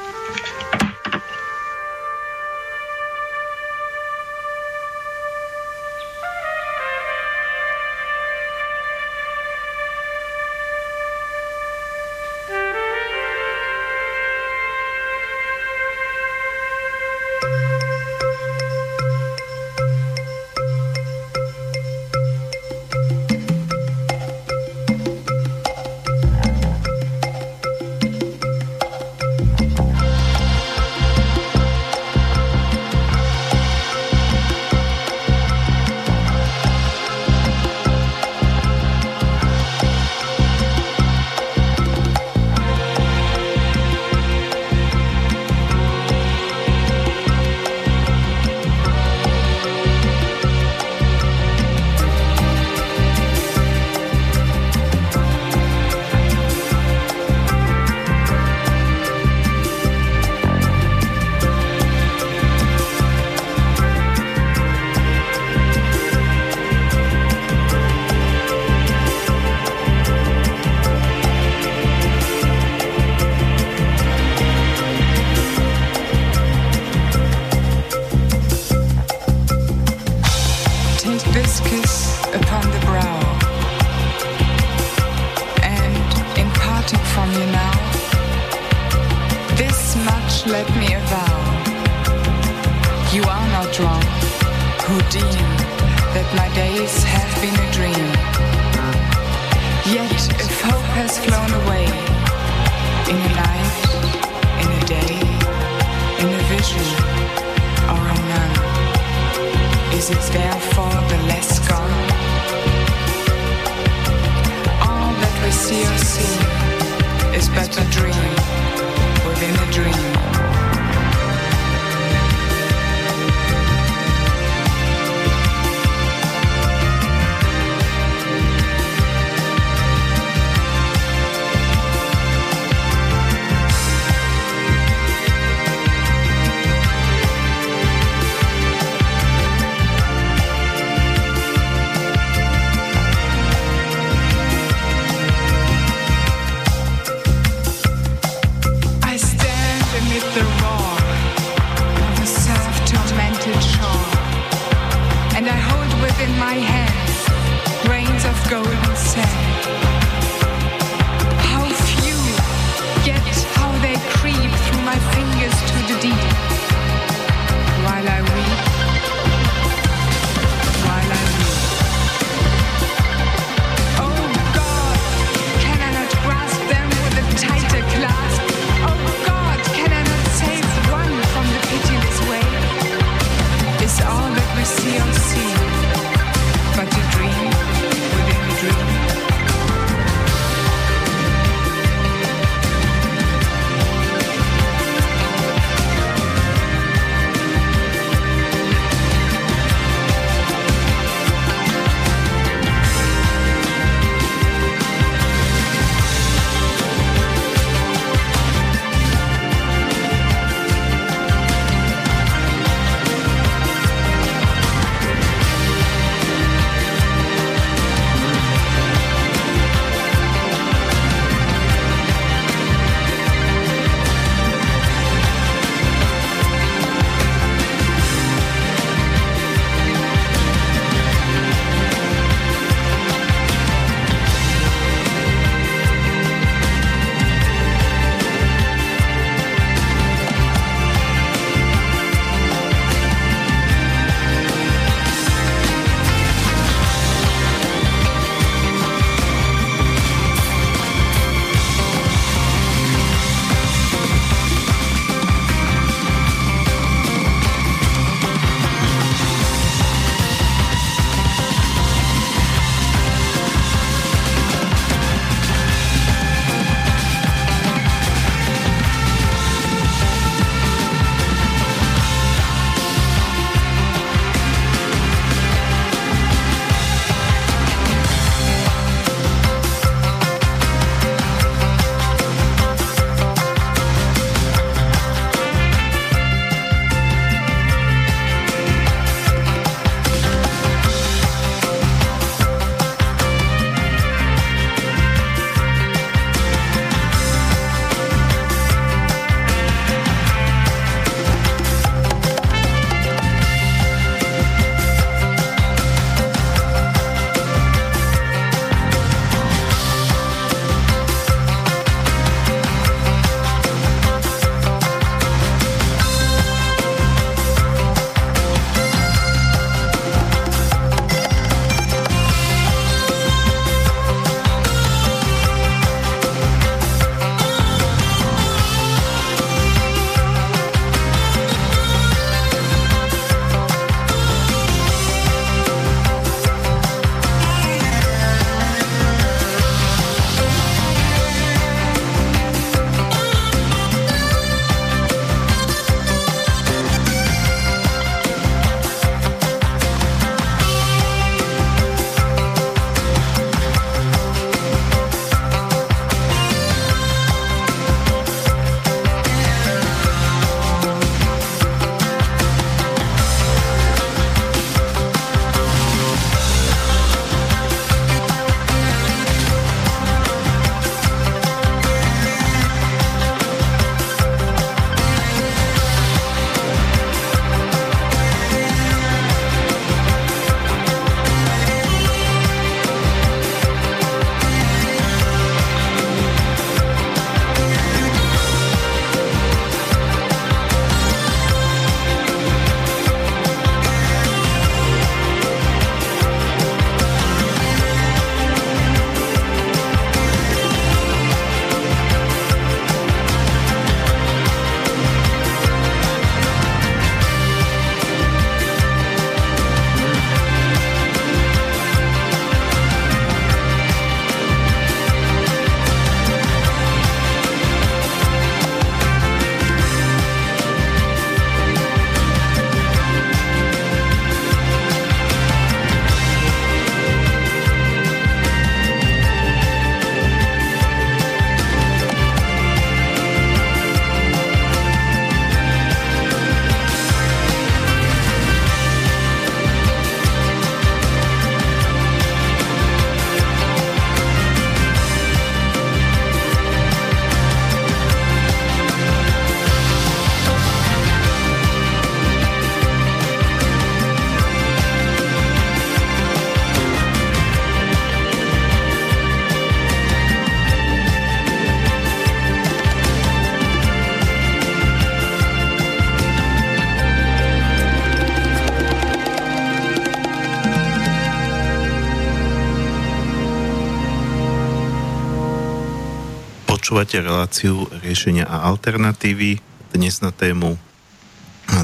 Počúvate reláciu riešenia a alternatívy dnes na tému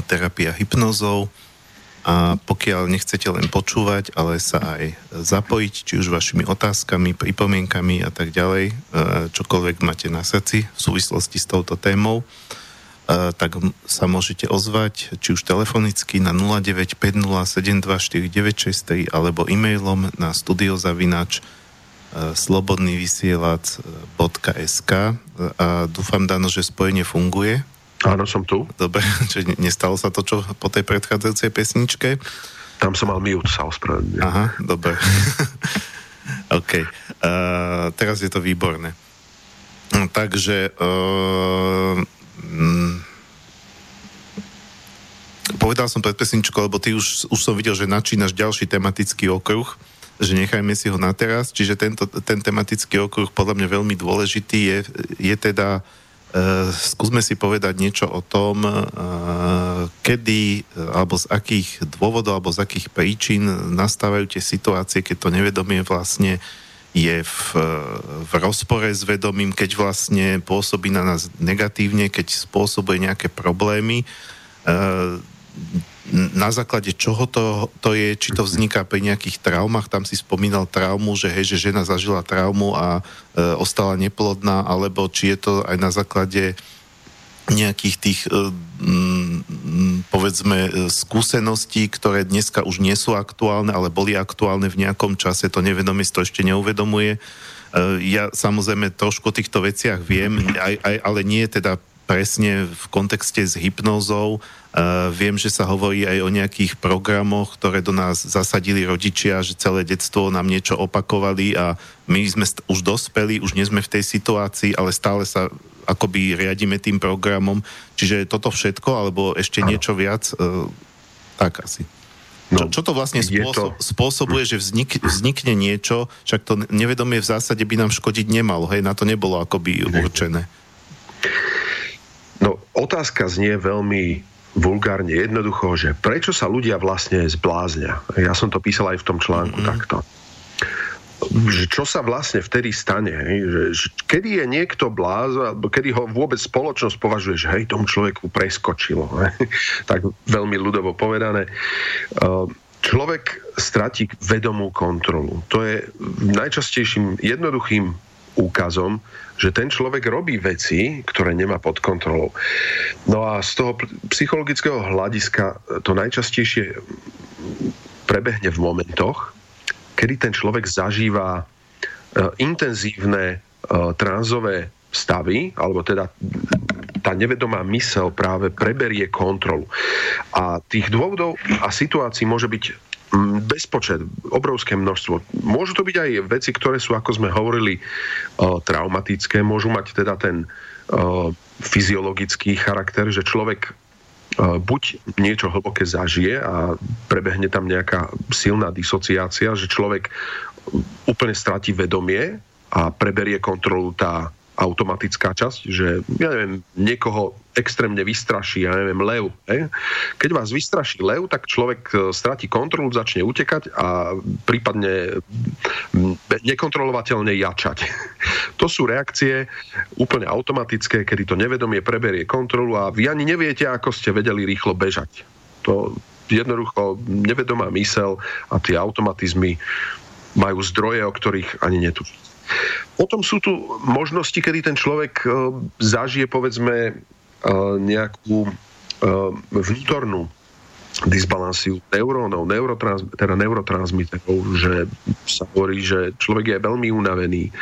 terapia hypnozou a pokiaľ nechcete len počúvať, ale sa aj zapojiť, či už vašimi otázkami, pripomienkami a tak ďalej, e, čokoľvek máte na srdci v súvislosti s touto témou, e, tak sa môžete ozvať či už telefonicky na 0950724963 alebo e-mailom na studiozavinač slobodnyvysielac.sk a dúfam, Dano, že spojenie funguje. Áno, som tu. Dobre, čiže nestalo sa to, čo po tej predchádzajúcej pesničke? Tam som mal mute, sa ospravedlňujem. Aha, dobre. OK. Uh, teraz je to výborné. Takže uh, mm, povedal som pred pesničkou, lebo ty už, už som videl, že načínaš ďalší tematický okruh, že nechajme si ho na teraz, čiže tento, ten tematický okruh podľa mňa veľmi dôležitý je, je teda uh, skúsme si povedať niečo o tom, uh, kedy alebo z akých dôvodov alebo z akých príčin nastávajú tie situácie, keď to nevedomie vlastne je v, v rozpore s vedomím, keď vlastne pôsobí na nás negatívne, keď spôsobuje nejaké problémy. Uh, na základe čoho to, to je, či to vzniká pri nejakých traumách, tam si spomínal traumu, že hej, že žena zažila traumu a e, ostala neplodná, alebo či je to aj na základe nejakých tých e, m, povedzme e, skúseností, ktoré dneska už nie sú aktuálne, ale boli aktuálne v nejakom čase, to nevedomie to ešte neuvedomuje. E, ja samozrejme trošku o týchto veciach viem, aj, aj, ale nie teda presne v kontexte s hypnózou. Uh, viem, že sa hovorí aj o nejakých programoch, ktoré do nás zasadili rodičia, že celé detstvo nám niečo opakovali a my sme st- už dospeli, už nie sme v tej situácii, ale stále sa akoby riadíme tým programom. Čiže toto všetko, alebo ešte ano. niečo viac, uh, tak asi. No, čo, čo to vlastne spôsob, to... spôsobuje, že vznik, vznikne niečo, však to nevedomie v zásade by nám škodiť nemalo, hej, na to nebolo akoby určené. No, otázka znie veľmi vulgárne, jednoducho, že prečo sa ľudia vlastne zbláznia? Ja som to písal aj v tom článku mm-hmm. takto. Že čo sa vlastne vtedy stane? Hej? Že, že kedy je niekto bláz, alebo kedy ho vôbec spoločnosť považuje, že hej, tomu človeku preskočilo. Hej? tak veľmi ľudovo povedané. Ehm, človek stratí vedomú kontrolu. To je najčastejším jednoduchým úkazom, že ten človek robí veci, ktoré nemá pod kontrolou. No a z toho psychologického hľadiska to najčastejšie prebehne v momentoch, kedy ten človek zažíva e, intenzívne e, tranzové stavy, alebo teda tá nevedomá mysel práve preberie kontrolu. A tých dôvodov a situácií môže byť bezpočet, obrovské množstvo. Môžu to byť aj veci, ktoré sú, ako sme hovorili, traumatické. Môžu mať teda ten fyziologický charakter, že človek buď niečo hlboké zažije a prebehne tam nejaká silná disociácia, že človek úplne stratí vedomie a preberie kontrolu tá automatická časť, že ja neviem, niekoho extrémne vystraší, ja neviem, lev. He? Keď vás vystraší lev, tak človek e, stratí kontrolu, začne utekať a prípadne nekontrolovateľne jačať. To sú reakcie úplne automatické, kedy to nevedomie preberie kontrolu a vy ani neviete, ako ste vedeli rýchlo bežať. To jednoducho nevedomá mysel a tie automatizmy majú zdroje, o ktorých ani netušíte. Potom sú tu možnosti, kedy ten človek e, zažije, povedzme, e, nejakú e, vnútornú disbalansiu neurónov, neurotrans, teda neurotransmiterov, že sa hovorí, že človek je veľmi unavený,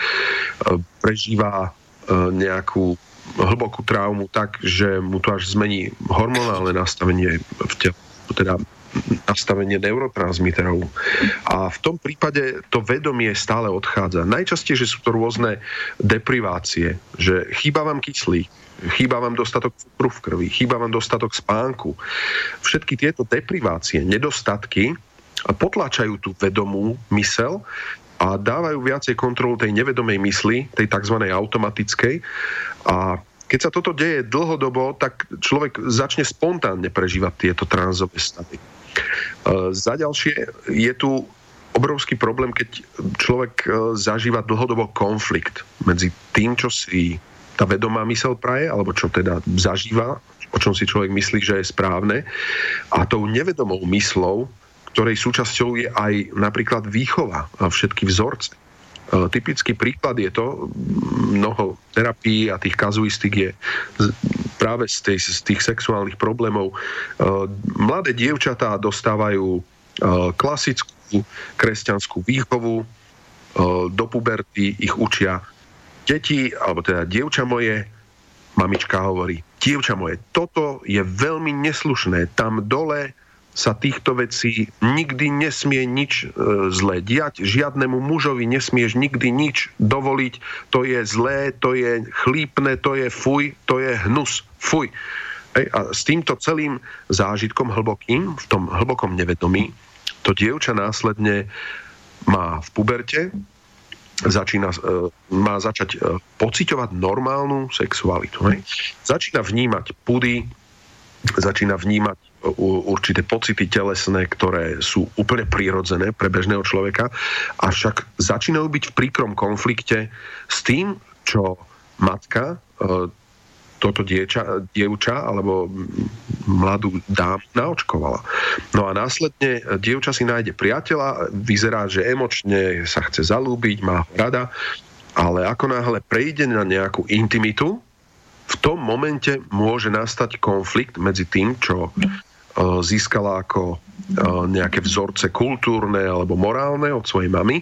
prežíva nejakú hlbokú traumu tak, že mu to až zmení hormonálne nastavenie v tele, teda nastavenie neurotransmiterov. A v tom prípade to vedomie stále odchádza. Najčastejšie sú to rôzne deprivácie, že chýba vám kyslík, chýba vám dostatok cukru v krvi, chýba vám dostatok spánku. Všetky tieto deprivácie, nedostatky potláčajú tú vedomú mysel a dávajú viacej kontrolu tej nevedomej mysli, tej tzv. automatickej. A keď sa toto deje dlhodobo, tak človek začne spontánne prežívať tieto tranzové stavy. E, za ďalšie je tu obrovský problém, keď človek e, zažíva dlhodobo konflikt medzi tým, čo si tá vedomá mysel praje, alebo čo teda zažíva, o čom si človek myslí, že je správne. A tou nevedomou myslou, ktorej súčasťou je aj napríklad výchova a všetky vzorce. E, typický príklad je to, mnoho terapií a tých kazuistik je práve z, tej, z tých sexuálnych problémov. E, mladé dievčatá dostávajú e, klasickú kresťanskú výchovu, do puberty ich učia deti, alebo teda dievča moje, mamička hovorí, dievča moje, toto je veľmi neslušné, tam dole sa týchto vecí nikdy nesmie nič e, zlé diať, žiadnemu mužovi nesmieš nikdy nič dovoliť, to je zlé, to je chlípne, to je fuj, to je hnus, fuj. Ej, a s týmto celým zážitkom hlbokým, v tom hlbokom nevedomí, to dievča následne má v puberte začína, e, má začať e, pociťovať normálnu sexualitu. Hej? Začína vnímať pudy, začína vnímať určité pocity telesné, ktoré sú úplne prírodzené pre bežného človeka, avšak začínajú byť v príkrom konflikte s tým, čo matka toto dieča, dievča alebo mladú dám naočkovala. No a následne dievča si nájde priateľa, vyzerá, že emočne sa chce zalúbiť, má ho rada, ale ako náhle prejde na nejakú intimitu, v tom momente môže nastať konflikt medzi tým, čo e, získala ako e, nejaké vzorce kultúrne alebo morálne od svojej mamy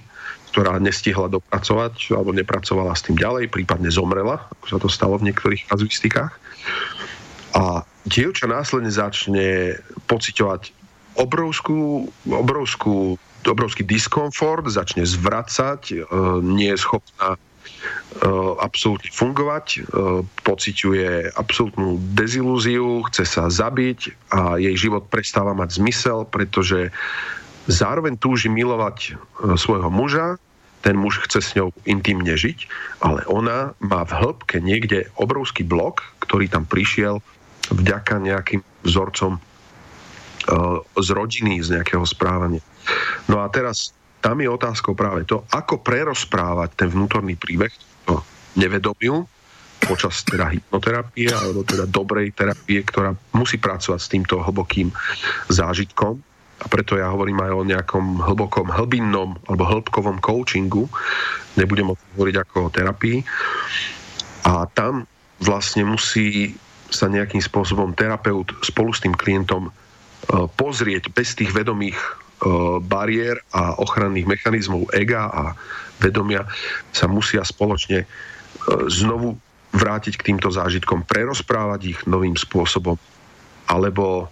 ktorá nestihla dopracovať alebo nepracovala s tým ďalej, prípadne zomrela, ako sa to stalo v niektorých kazuistikách. A dievča následne začne pociťovať obrovskú, obrovskú, obrovský diskomfort, začne zvracať, e, nie je schopná absolútne fungovať, e, pociťuje absolútnu dezilúziu, chce sa zabiť a jej život prestáva mať zmysel, pretože zároveň túži milovať svojho muža, ten muž chce s ňou intimne žiť, ale ona má v hĺbke niekde obrovský blok, ktorý tam prišiel vďaka nejakým vzorcom z rodiny, z nejakého správania. No a teraz tam je otázkou práve to, ako prerozprávať ten vnútorný príbeh, to nevedomiu, počas teda hypnoterapie alebo teda dobrej terapie, ktorá musí pracovať s týmto hlbokým zážitkom a preto ja hovorím aj o nejakom hlbokom, hlbinnom alebo hĺbkovom coachingu. Nebudem o tom hovoriť ako o terapii. A tam vlastne musí sa nejakým spôsobom terapeut spolu s tým klientom e, pozrieť bez tých vedomých bariér a ochranných mechanizmov ega a vedomia sa musia spoločne e, znovu vrátiť k týmto zážitkom, prerozprávať ich novým spôsobom alebo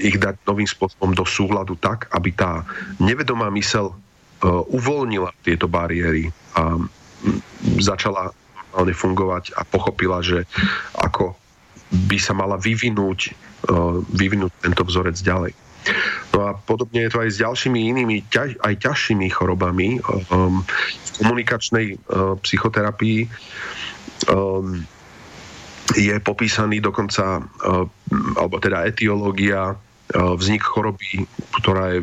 ich dať novým spôsobom do súhľadu tak, aby tá nevedomá mysel e, uvoľnila tieto bariéry a začala normálne fungovať a pochopila, že ako by sa mala vyvinúť, e, vyvinúť tento vzorec ďalej. No a podobne je to aj s ďalšími inými, aj ťažšími chorobami. Um, v komunikačnej uh, psychoterapii um, je popísaný dokonca, eh, alebo teda etiológia, eh, vznik choroby, ktorá je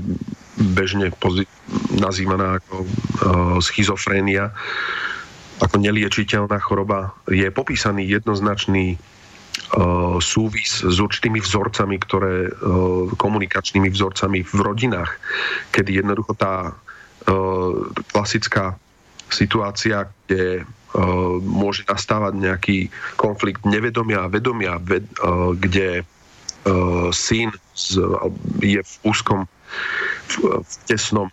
bežne nazývaná ako eh, schizofrénia, ako neliečiteľná choroba, je popísaný jednoznačný súvis s určitými vzorcami, ktoré, komunikačnými vzorcami v rodinách, kedy jednoducho tá klasická situácia, kde môže nastávať nejaký konflikt nevedomia a vedomia, ved, kde syn je v úzkom, v tesnom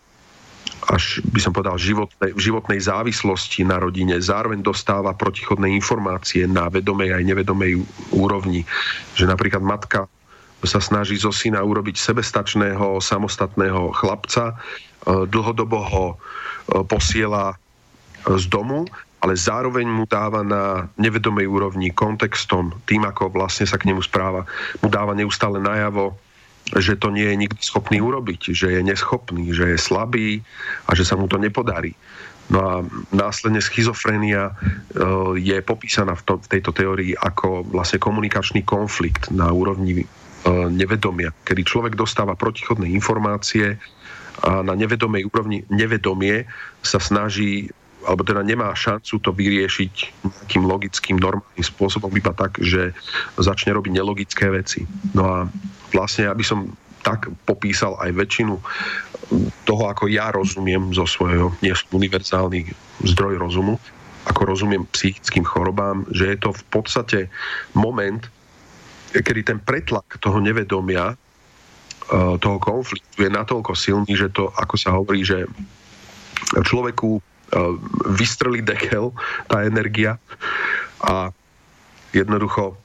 až by som povedal životnej, životnej závislosti na rodine, zároveň dostáva protichodné informácie na vedomej aj nevedomej úrovni. Že napríklad matka sa snaží zo syna urobiť sebestačného, samostatného chlapca, dlhodobo ho posiela z domu ale zároveň mu dáva na nevedomej úrovni kontextom, tým, ako vlastne sa k nemu správa, mu dáva neustále najavo, že to nie je nikdy schopný urobiť, že je neschopný, že je slabý a že sa mu to nepodarí. No a následne schizofrenia e, je popísaná v, to, v tejto teórii ako vlastne komunikačný konflikt na úrovni e, nevedomia, kedy človek dostáva protichodné informácie a na nevedomej úrovni nevedomie sa snaží alebo teda nemá šancu to vyriešiť nejakým logickým, normálnym spôsobom, iba tak, že začne robiť nelogické veci. No a vlastne, aby som tak popísal aj väčšinu toho, ako ja rozumiem zo svojho, nie univerzálny zdroj rozumu, ako rozumiem psychickým chorobám, že je to v podstate moment, kedy ten pretlak toho nevedomia, e, toho konfliktu je natoľko silný, že to, ako sa hovorí, že človeku e, vystrelí dekel, tá energia a jednoducho e,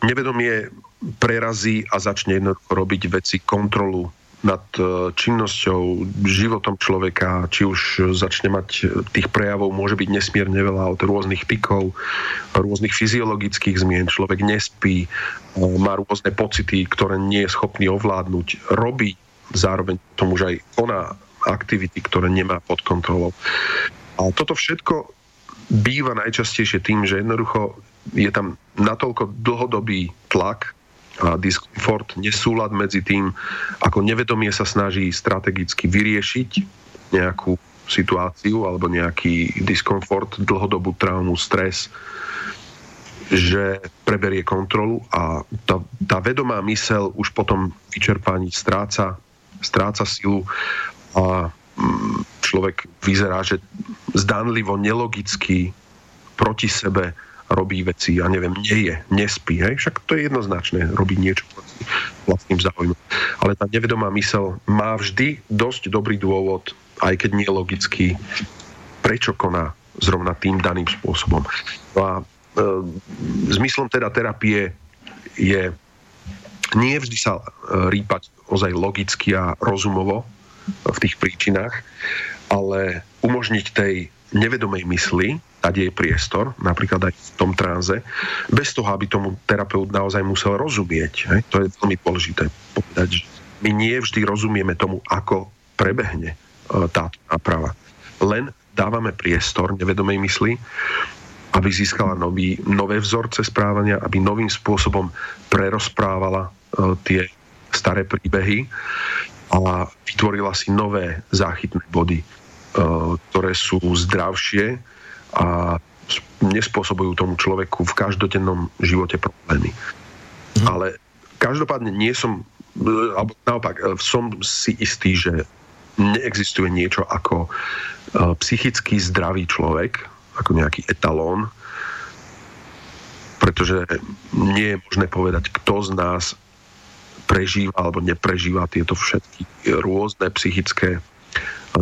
nevedomie prerazí a začne jednoducho robiť veci, kontrolu nad e, činnosťou, životom človeka, či už začne mať e, tých prejavov, môže byť nesmierne veľa od rôznych tikov, rôznych fyziologických zmien. Človek nespí, e, má rôzne pocity, ktoré nie je schopný ovládnuť, robí zároveň tomu, že aj koná aktivity, ktoré nemá pod kontrolou. A toto všetko býva najčastejšie tým, že jednoducho je tam natoľko dlhodobý tlak diskomfort, nesúlad medzi tým, ako nevedomie sa snaží strategicky vyriešiť nejakú situáciu alebo nejaký diskomfort, dlhodobú traumu, stres, že preberie kontrolu a tá, tá vedomá mysel už potom vyčerpaní stráca, stráca silu a mm, človek vyzerá, že zdanlivo, nelogicky proti sebe robí veci, ja neviem, nie je, nespí, hej? však to je jednoznačné, robí niečo vlastným záujmom. Ale tá nevedomá mysel má vždy dosť dobrý dôvod, aj keď nie logický, prečo koná zrovna tým daným spôsobom. No a e, zmyslom teda terapie je nie vždy sa e, rýpať ozaj logicky a rozumovo v tých príčinách, ale umožniť tej nevedomej mysli dať jej priestor, napríklad aj v tom tranze, bez toho, aby tomu terapeut naozaj musel rozumieť. Hej? To je veľmi dôležité povedať, že my nie vždy rozumieme tomu, ako prebehne e, táto náprava. Len dávame priestor nevedomej mysli, aby získala nový, nové vzorce správania, aby novým spôsobom prerozprávala e, tie staré príbehy a vytvorila si nové záchytné body, ktoré sú zdravšie, a nespôsobujú tomu človeku v každodennom živote problémy. Mm. Ale každopádne nie som, alebo naopak, e, som si istý, že neexistuje niečo ako psychicky zdravý človek, ako nejaký etalón, pretože nie je možné povedať, kto z nás prežíva alebo neprežíva tieto všetky rôzne psychické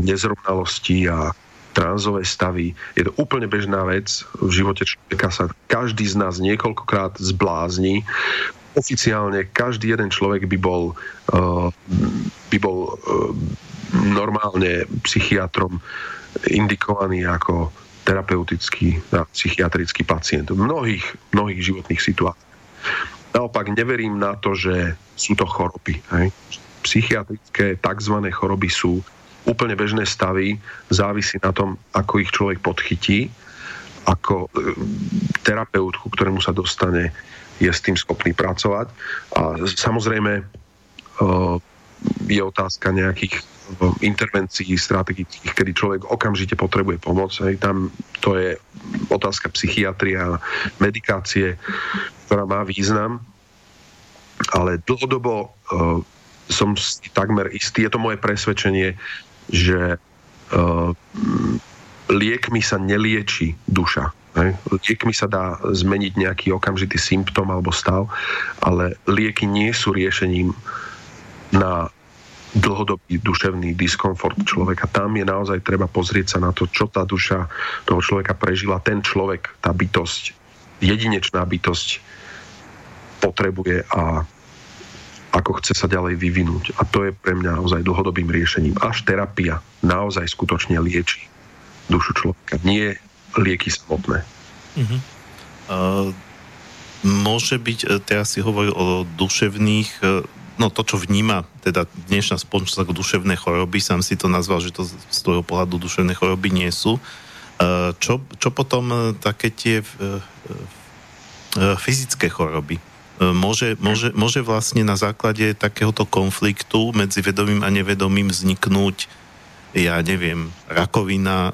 nezrovnalosti a tránzové stavy. Je to úplne bežná vec. V živote človeka sa každý z nás niekoľkokrát zblázni. Oficiálne každý jeden človek by bol, uh, by bol uh, normálne psychiatrom indikovaný ako terapeutický a psychiatrický pacient v mnohých, mnohých životných situáciách. Naopak neverím na to, že sú to choroby. Hej? Psychiatrické tzv. choroby sú úplne bežné stavy, závisí na tom, ako ich človek podchytí, ako e, terapeut, ku ktorému sa dostane, je s tým schopný pracovať. A samozrejme e, je otázka nejakých e, intervencií strategických, kedy človek okamžite potrebuje pomoc. Hej. Tam to je otázka psychiatria, medikácie, ktorá má význam, ale dlhodobo som si takmer istý, je to moje presvedčenie, že uh, liekmi sa nelieči duša. Ne? Liekmi sa dá zmeniť nejaký okamžitý symptom alebo stav, ale lieky nie sú riešením na dlhodobý duševný diskomfort človeka. Tam je naozaj treba pozrieť sa na to, čo tá duša toho človeka prežila. Ten človek, tá bytosť, jedinečná bytosť potrebuje a ako chce sa ďalej vyvinúť. A to je pre mňa naozaj dlhodobým riešením. Až terapia naozaj skutočne lieči dušu človeka. Nie lieky samotné. Uh-huh. Uh, môže byť, e, teraz si hovoril o duševných, e, no to, čo vníma teda dnešná spoločnosť ako duševné choroby, sám si to nazval, že to z toho pohľadu duševné choroby nie sú. Uh, čo, čo potom také tie fyzické choroby? Môže, môže, môže vlastne na základe takéhoto konfliktu medzi vedomým a nevedomým vzniknúť ja neviem, rakovina,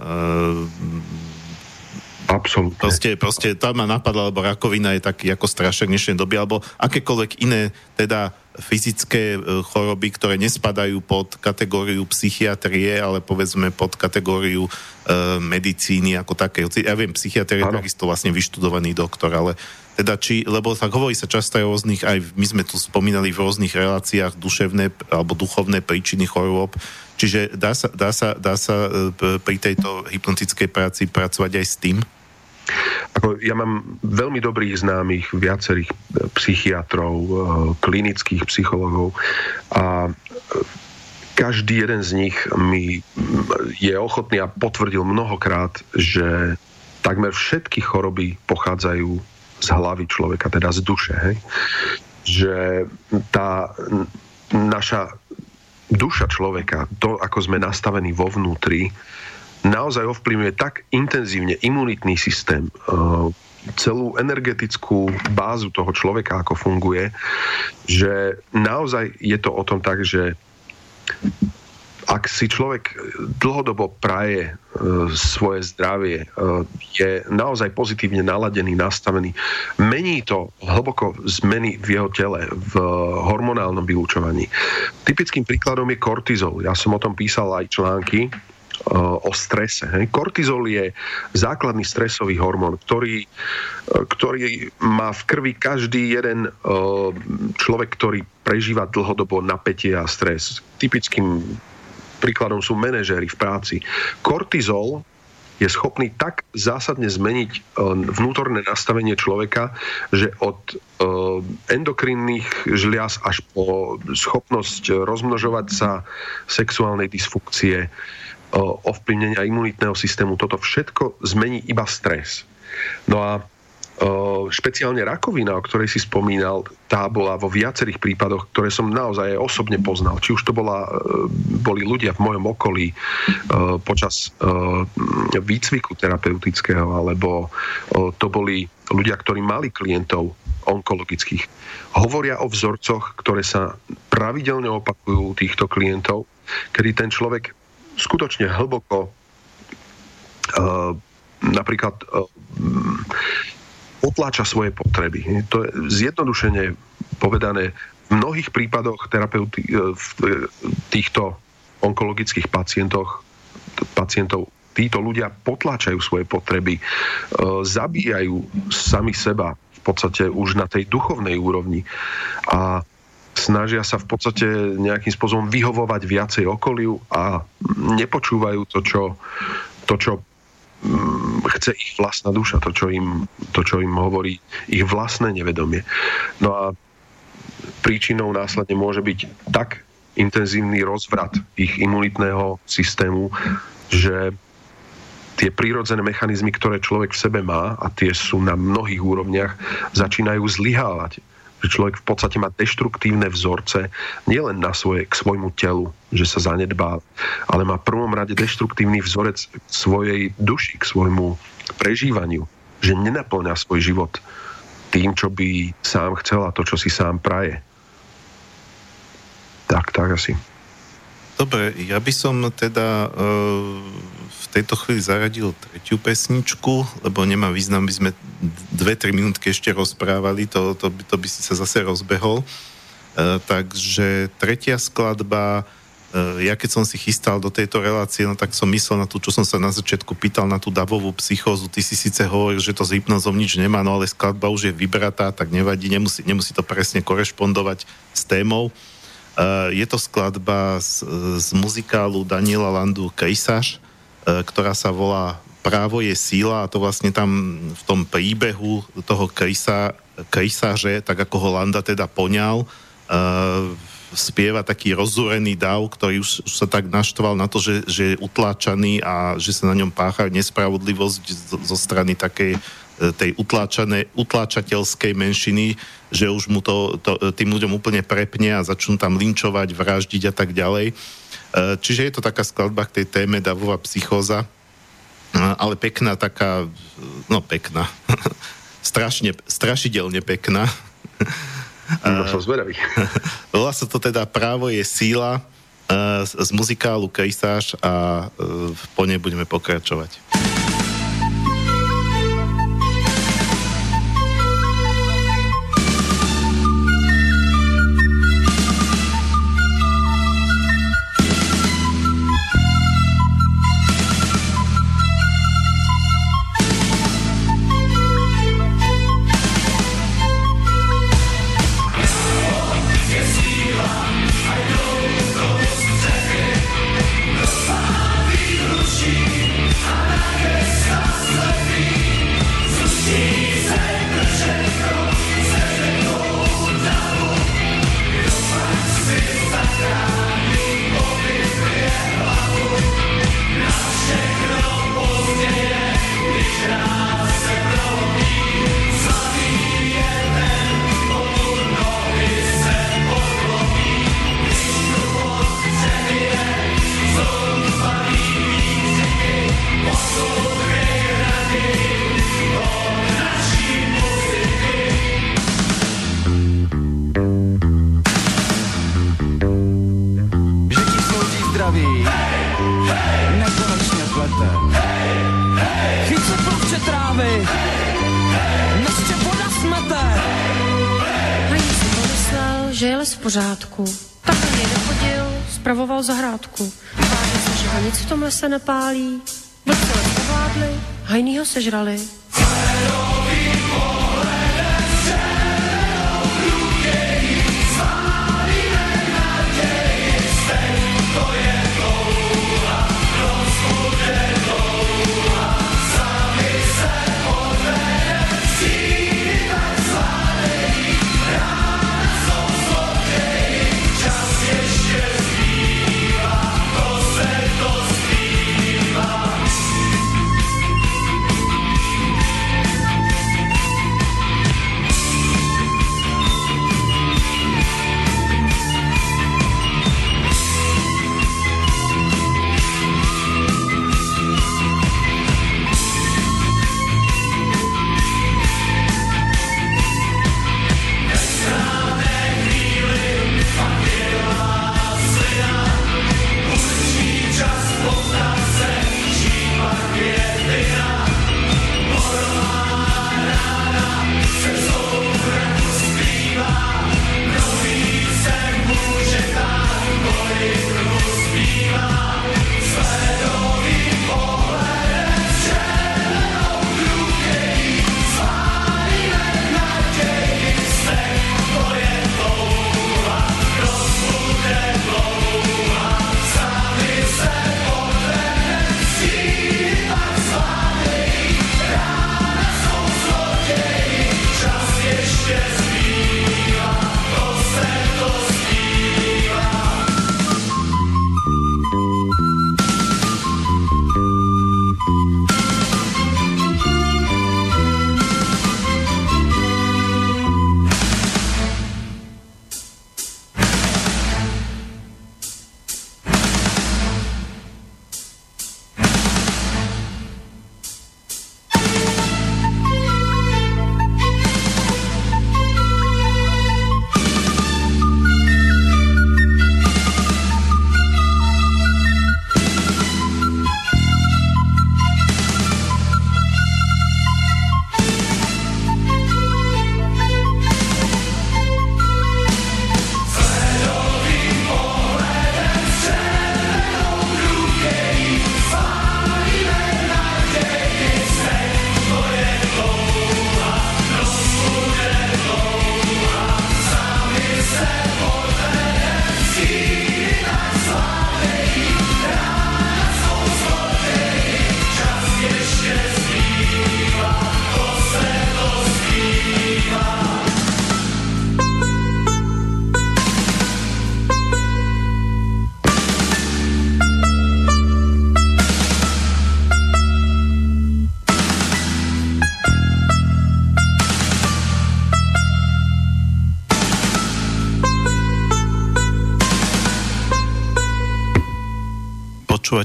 Absolutne. Proste, proste tam ma napadla, lebo rakovina je taký ako strašek dnešnej doby, alebo akékoľvek iné teda fyzické e, choroby, ktoré nespadajú pod kategóriu psychiatrie, ale povedzme pod kategóriu e, medicíny ako také. Ja viem, psychiatrie je takisto vlastne vyštudovaný doktor, ale teda či, lebo tak hovorí sa často aj o rôznych, aj my sme tu spomínali v rôznych reláciách duševné alebo duchovné príčiny chorôb, čiže dá sa, dá sa, dá sa e, pri tejto hypnotickej práci pracovať aj s tým? Ja mám veľmi dobrých známych viacerých e, psychiatrov, e, klinických psychologov a e, každý jeden z nich mi je ochotný a potvrdil mnohokrát, že takmer všetky choroby pochádzajú z hlavy človeka, teda z duše. Hej? Že tá naša duša človeka, to, ako sme nastavení vo vnútri, naozaj ovplyvňuje tak intenzívne imunitný systém, eh, celú energetickú bázu toho človeka, ako funguje, že naozaj je to o tom tak, že ak si človek dlhodobo praje e, svoje zdravie, e, je naozaj pozitívne naladený, nastavený, mení to hlboko zmeny v jeho tele, v hormonálnom vylúčovaní. Typickým príkladom je kortizol. Ja som o tom písal aj články, o strese. Kortizol je základný stresový hormón, ktorý, ktorý má v krvi každý jeden človek, ktorý prežíva dlhodobo napätie a stres. Typickým príkladom sú manažéri v práci. Kortizol je schopný tak zásadne zmeniť vnútorné nastavenie človeka, že od endokrinných žliaz až po schopnosť rozmnožovať sa sexuálnej dysfunkcie, ovplyvnenia imunitného systému. Toto všetko zmení iba stres. No a špeciálne rakovina, o ktorej si spomínal, tá bola vo viacerých prípadoch, ktoré som naozaj osobne poznal. Či už to bola, e, boli ľudia v mojom okolí e, počas e, výcviku terapeutického, alebo to boli ľudia, ktorí mali klientov onkologických. Hovoria o vzorcoch, ktoré sa pravidelne opakujú týchto klientov, kedy ten človek skutočne hlboko uh, napríklad uh, potláča svoje potreby. To je zjednodušene povedané v mnohých prípadoch terapeuty, uh, v týchto onkologických pacientoch, pacientov títo ľudia potláčajú svoje potreby, zabíjajú sami seba v podstate už na tej duchovnej úrovni. A snažia sa v podstate nejakým spôsobom vyhovovať viacej okoliu a nepočúvajú to, čo, to, čo mm, chce ich vlastná duša, to čo, im, to, čo im hovorí ich vlastné nevedomie. No a príčinou následne môže byť tak intenzívny rozvrat ich imunitného systému, že tie prírodzené mechanizmy, ktoré človek v sebe má, a tie sú na mnohých úrovniach, začínajú zlyhávať že človek v podstate má deštruktívne vzorce nielen na svoje, k svojmu telu, že sa zanedbá, ale má v prvom rade deštruktívny vzorec k svojej duši, k svojmu prežívaniu, že nenaplňa svoj život tým, čo by sám chcel a to, čo si sám praje. Tak, tak asi. Dobre, ja by som teda uh tejto chvíli zaradil tretiu pesničku, lebo nemá význam, by sme dve, tri minútky ešte rozprávali, to, to, to by si sa zase rozbehol. E, takže tretia skladba, e, ja keď som si chystal do tejto relácie, no tak som myslel na tú, čo som sa na začiatku pýtal, na tú davovú psychózu. Ty si síce hovoril, že to s hypnozom nič nemá, no ale skladba už je vybratá, tak nevadí, nemusí, nemusí to presne korešpondovať s témou. Uh, je to skladba z, z muzikálu Daniela Landu Kejsaš, E, ktorá sa volá Právo je síla a to vlastne tam v tom príbehu toho Krisa, Krisaže, tak ako ho Landa teda poňal, uh, spieva taký rozúrený dav, ktorý už, už sa tak naštval na to, že, že je utláčaný a že sa na ňom pácha nespravodlivosť zo, zo strany takej e, tej utláčateľskej menšiny, že už mu to, to tým ľuďom úplne prepne a začnú tam linčovať, vraždiť a tak ďalej. E, čiže je to taká skladba k tej téme davová psychóza, e, ale pekná taká, no pekná, strašne, strašidelne pekná. No som zvedavý. Volá sa to teda Právo je síla. z muzikálu Kejsáž a po nej budeme pokračovať. Se nepálí, vlci ovládli, hajnýho sežrali.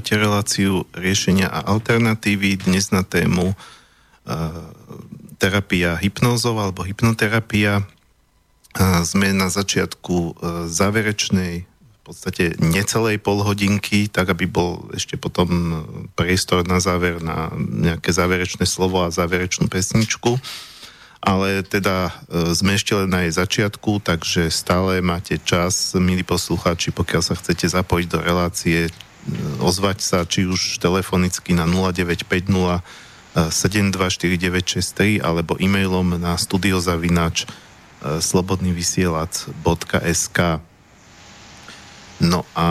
Počúvate reláciu riešenia a alternatívy dnes na tému uh, terapia hypnózov alebo hypnoterapia. Uh, sme na začiatku uh, záverečnej podstate necelej pol hodinky, tak aby bol ešte potom priestor na záver na nejaké záverečné slovo a záverečnú pesničku. Ale teda e, sme ešte len na jej začiatku, takže stále máte čas, milí poslucháči, pokiaľ sa chcete zapojiť do relácie, e, ozvať sa či už telefonicky na 0950 724963 alebo e-mailom na studiozavinač slobodnyvysielac.sk No a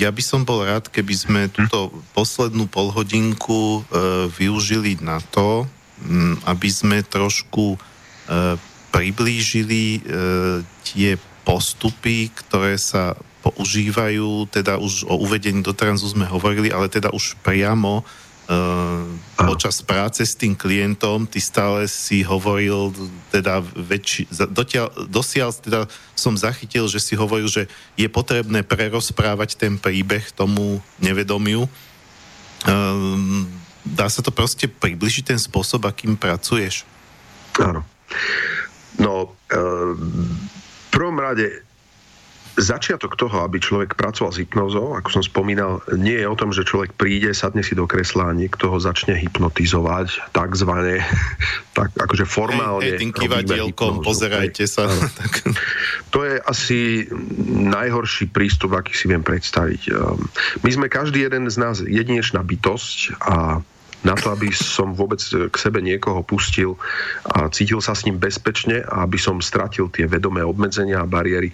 ja by som bol rád, keby sme túto poslednú polhodinku e, využili na to, m, aby sme trošku e, priblížili e, tie postupy, ktoré sa používajú, teda už o uvedení do transu sme hovorili, ale teda už priamo Uh, počas práce s tým klientom ty stále si hovoril, teda väčši, dotiaľ, dosiaľ teda som zachytil, že si hovoril, že je potrebné prerozprávať ten príbeh tomu nevedomiu. Uh, dá sa to proste približiť ten spôsob, akým pracuješ? Áno. No, uh, v prvom rade začiatok toho, aby človek pracoval s hypnozou, ako som spomínal, nie je o tom, že človek príde, sadne si do kresla a niekto ho začne hypnotizovať, takzvané, tak akože formálne. Hej, hej tým kývadielkom, pozerajte sa. To je asi najhorší prístup, aký si viem predstaviť. Ehm, my sme každý jeden z nás jedinečná bytosť a na to, aby som vôbec k sebe niekoho pustil a cítil sa s ním bezpečne a aby som stratil tie vedomé obmedzenia a bariéry,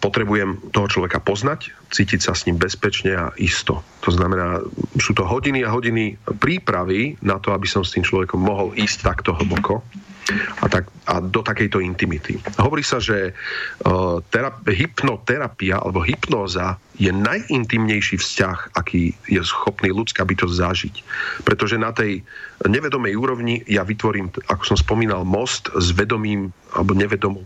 potrebujem toho človeka poznať, cítiť sa s ním bezpečne a isto. To znamená, sú to hodiny a hodiny prípravy na to, aby som s tým človekom mohol ísť takto hlboko a, tak, a do takejto intimity. Hovorí sa, že uh, terap- hypnoterapia alebo hypnóza je najintimnejší vzťah, aký je schopný ľudská bytosť zažiť. Pretože na tej nevedomej úrovni ja vytvorím, ako som spomínal, most s vedomým alebo nevedomou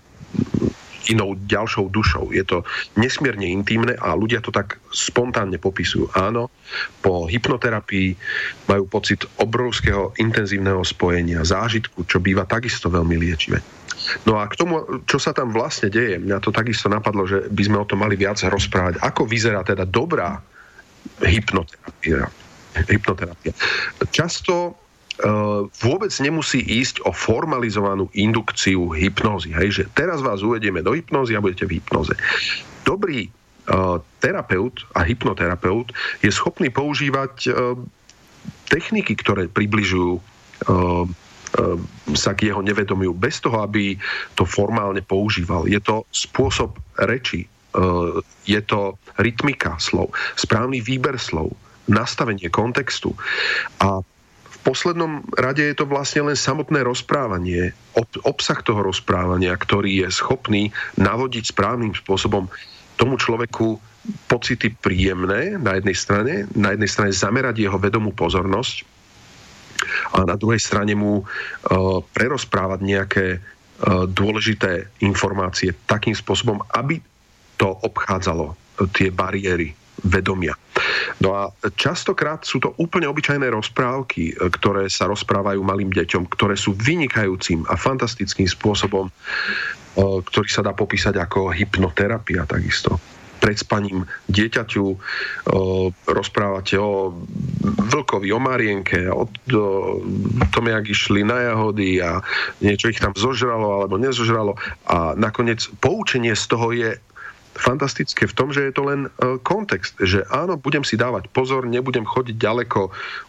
inou ďalšou dušou. Je to nesmierne intimné a ľudia to tak spontánne popisujú. Áno, po hypnoterapii majú pocit obrovského intenzívneho spojenia, zážitku, čo býva takisto veľmi liečivé. No a k tomu, čo sa tam vlastne deje, mňa to takisto napadlo, že by sme o tom mali viac rozprávať. Ako vyzerá teda dobrá hypnoterapia? hypnoterapia. Často vôbec nemusí ísť o formalizovanú indukciu hypnózy. Hej, že teraz vás uvedieme do hypnózy a budete v hypnoze. Dobrý uh, terapeut a hypnoterapeut je schopný používať uh, techniky, ktoré približujú sa k jeho nevedomiu bez toho, aby to formálne používal. Je to spôsob reči, je to rytmika slov, správny výber slov, nastavenie kontextu. A poslednom rade je to vlastne len samotné rozprávanie, ob, obsah toho rozprávania, ktorý je schopný navodiť správnym spôsobom tomu človeku pocity príjemné na jednej strane, na jednej strane zamerať jeho vedomú pozornosť a na druhej strane mu uh, prerozprávať nejaké uh, dôležité informácie takým spôsobom, aby to obchádzalo tie bariéry vedomia. No a častokrát sú to úplne obyčajné rozprávky, e, ktoré sa rozprávajú malým deťom, ktoré sú vynikajúcim a fantastickým spôsobom, e, ktorý sa dá popísať ako hypnoterapia takisto pred spaním dieťaťu e, rozprávate o vlkovi, o marienke, o, o tom, jak išli na jahody a niečo ich tam zožralo alebo nezožralo a nakoniec poučenie z toho je fantastické v tom, že je to len e, kontext, že áno, budem si dávať pozor, nebudem chodiť ďaleko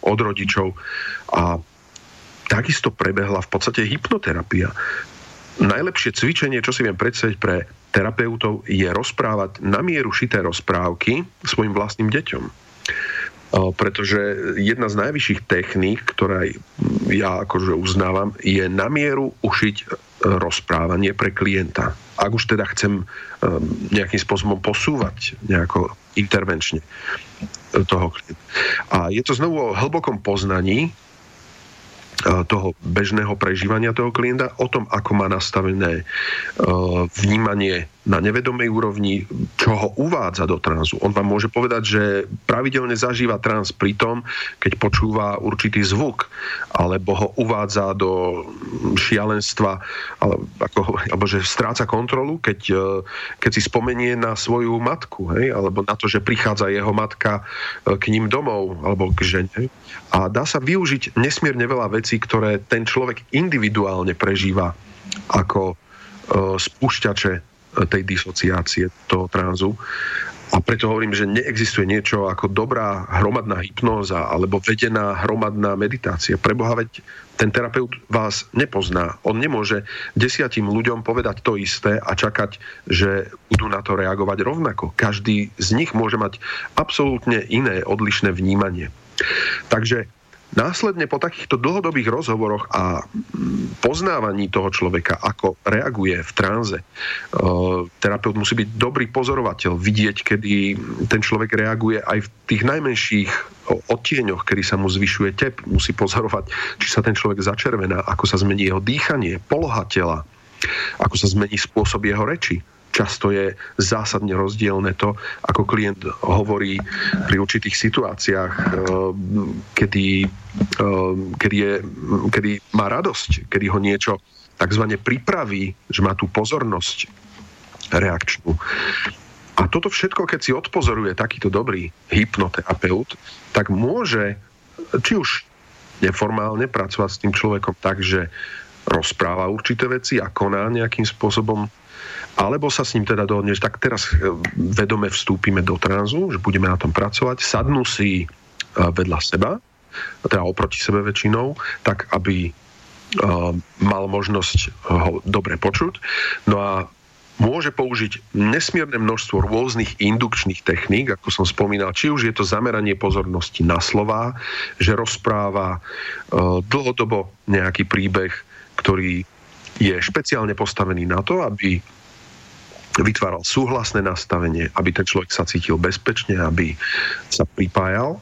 od rodičov a takisto prebehla v podstate hypnoterapia. Najlepšie cvičenie, čo si viem predstaviť pre terapeutov, je rozprávať na mieru šité rozprávky svojim vlastným deťom. E, pretože jedna z najvyšších techník, ktorá ja akože uznávam, je na mieru ušiť e, rozprávanie pre klienta ak už teda chcem um, nejakým spôsobom posúvať nejako intervenčne toho klienta. A je to znovu o hlbokom poznaní uh, toho bežného prežívania toho klienta, o tom, ako má nastavené uh, vnímanie na nevedomej úrovni, čo ho uvádza do tranzu. On vám môže povedať, že pravidelne zažíva trans pri tom, keď počúva určitý zvuk, alebo ho uvádza do šialenstva, alebo, ako, alebo že stráca kontrolu, keď, e, keď si spomenie na svoju matku, hej, alebo na to, že prichádza jeho matka e, k ním domov, alebo k žene. A dá sa využiť nesmierne veľa vecí, ktoré ten človek individuálne prežíva ako e, spúšťače tej disociácie, toho tranzu. A preto hovorím, že neexistuje niečo ako dobrá hromadná hypnóza alebo vedená hromadná meditácia. Preboha, veď ten terapeut vás nepozná. On nemôže desiatim ľuďom povedať to isté a čakať, že budú na to reagovať rovnako. Každý z nich môže mať absolútne iné odlišné vnímanie. Takže Následne po takýchto dlhodobých rozhovoroch a poznávaní toho človeka, ako reaguje v tranze, e, terapeut musí byť dobrý pozorovateľ, vidieť, kedy ten človek reaguje aj v tých najmenších odtieňoch, kedy sa mu zvyšuje tep, musí pozorovať, či sa ten človek začervená, ako sa zmení jeho dýchanie, poloha tela, ako sa zmení spôsob jeho reči často je zásadne rozdielne to, ako klient hovorí pri určitých situáciách, eh, kedy, eh, kedy, je, kedy má radosť, kedy ho niečo takzvané pripraví, že má tú pozornosť reakčnú. A toto všetko, keď si odpozoruje takýto dobrý hypnoterapeut, tak môže či už neformálne pracovať s tým človekom tak, že rozpráva určité veci a koná nejakým spôsobom alebo sa s ním teda dohodneš, tak teraz e, vedome vstúpime do tranzu, že budeme na tom pracovať, sadnú si e, vedľa seba, teda oproti sebe väčšinou, tak aby e, mal možnosť ho dobre počuť. No a môže použiť nesmierne množstvo rôznych indukčných techník, ako som spomínal, či už je to zameranie pozornosti na slová, že rozpráva dlhodobo nejaký príbeh, ktorý je špeciálne postavený na to, aby vytváral súhlasné nastavenie, aby ten človek sa cítil bezpečne, aby sa pripájal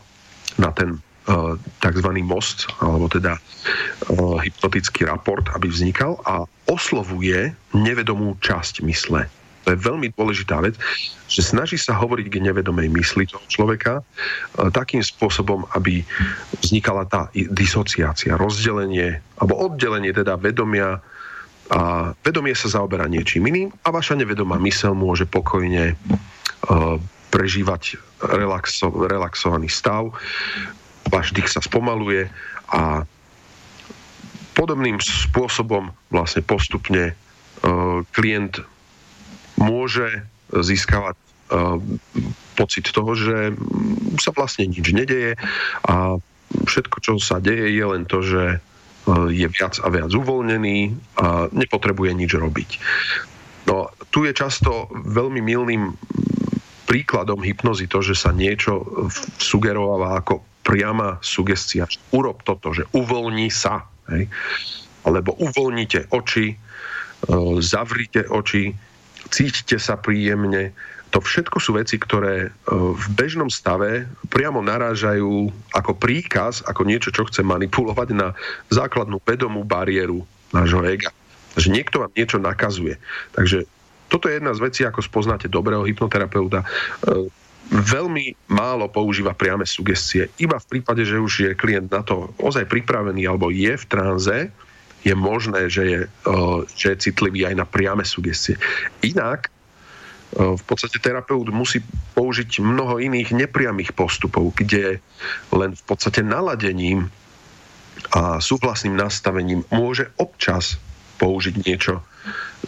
na ten uh, e, tzv. most, alebo teda uh, hypnotický raport, aby vznikal a oslovuje nevedomú časť mysle. To je veľmi dôležitá vec, že snaží sa hovoriť k nevedomej mysli toho človeka uh, takým spôsobom, aby vznikala tá disociácia, rozdelenie alebo oddelenie teda vedomia a vedomie sa zaoberá niečím iným a vaša nevedomá mysel môže pokojne uh, prežívať relaxo, relaxovaný stav, váš dých sa spomaluje a podobným spôsobom vlastne postupne uh, klient môže získavať uh, pocit toho, že sa vlastne nič nedeje a všetko, čo sa deje, je len to, že je viac a viac uvoľnený a nepotrebuje nič robiť. No, tu je často veľmi milným príkladom hypnozy to, že sa niečo sugerováva ako priama sugestia. Urob toto, že uvoľní sa. Hej? Alebo uvoľnite oči, e, zavrite oči, cítite sa príjemne, to všetko sú veci, ktoré e, v bežnom stave priamo narážajú ako príkaz, ako niečo, čo chce manipulovať na základnú vedomú bariéru nášho ega. Že niekto vám niečo nakazuje. Takže toto je jedna z vecí, ako spoznáte dobrého hypnoterapeuta. E, veľmi málo používa priame sugestie. Iba v prípade, že už je klient na to ozaj pripravený alebo je v tranze, je možné, že je, e, že je citlivý aj na priame sugestie. Inak v podstate terapeut musí použiť mnoho iných nepriamých postupov, kde len v podstate naladením a súhlasným nastavením môže občas použiť niečo,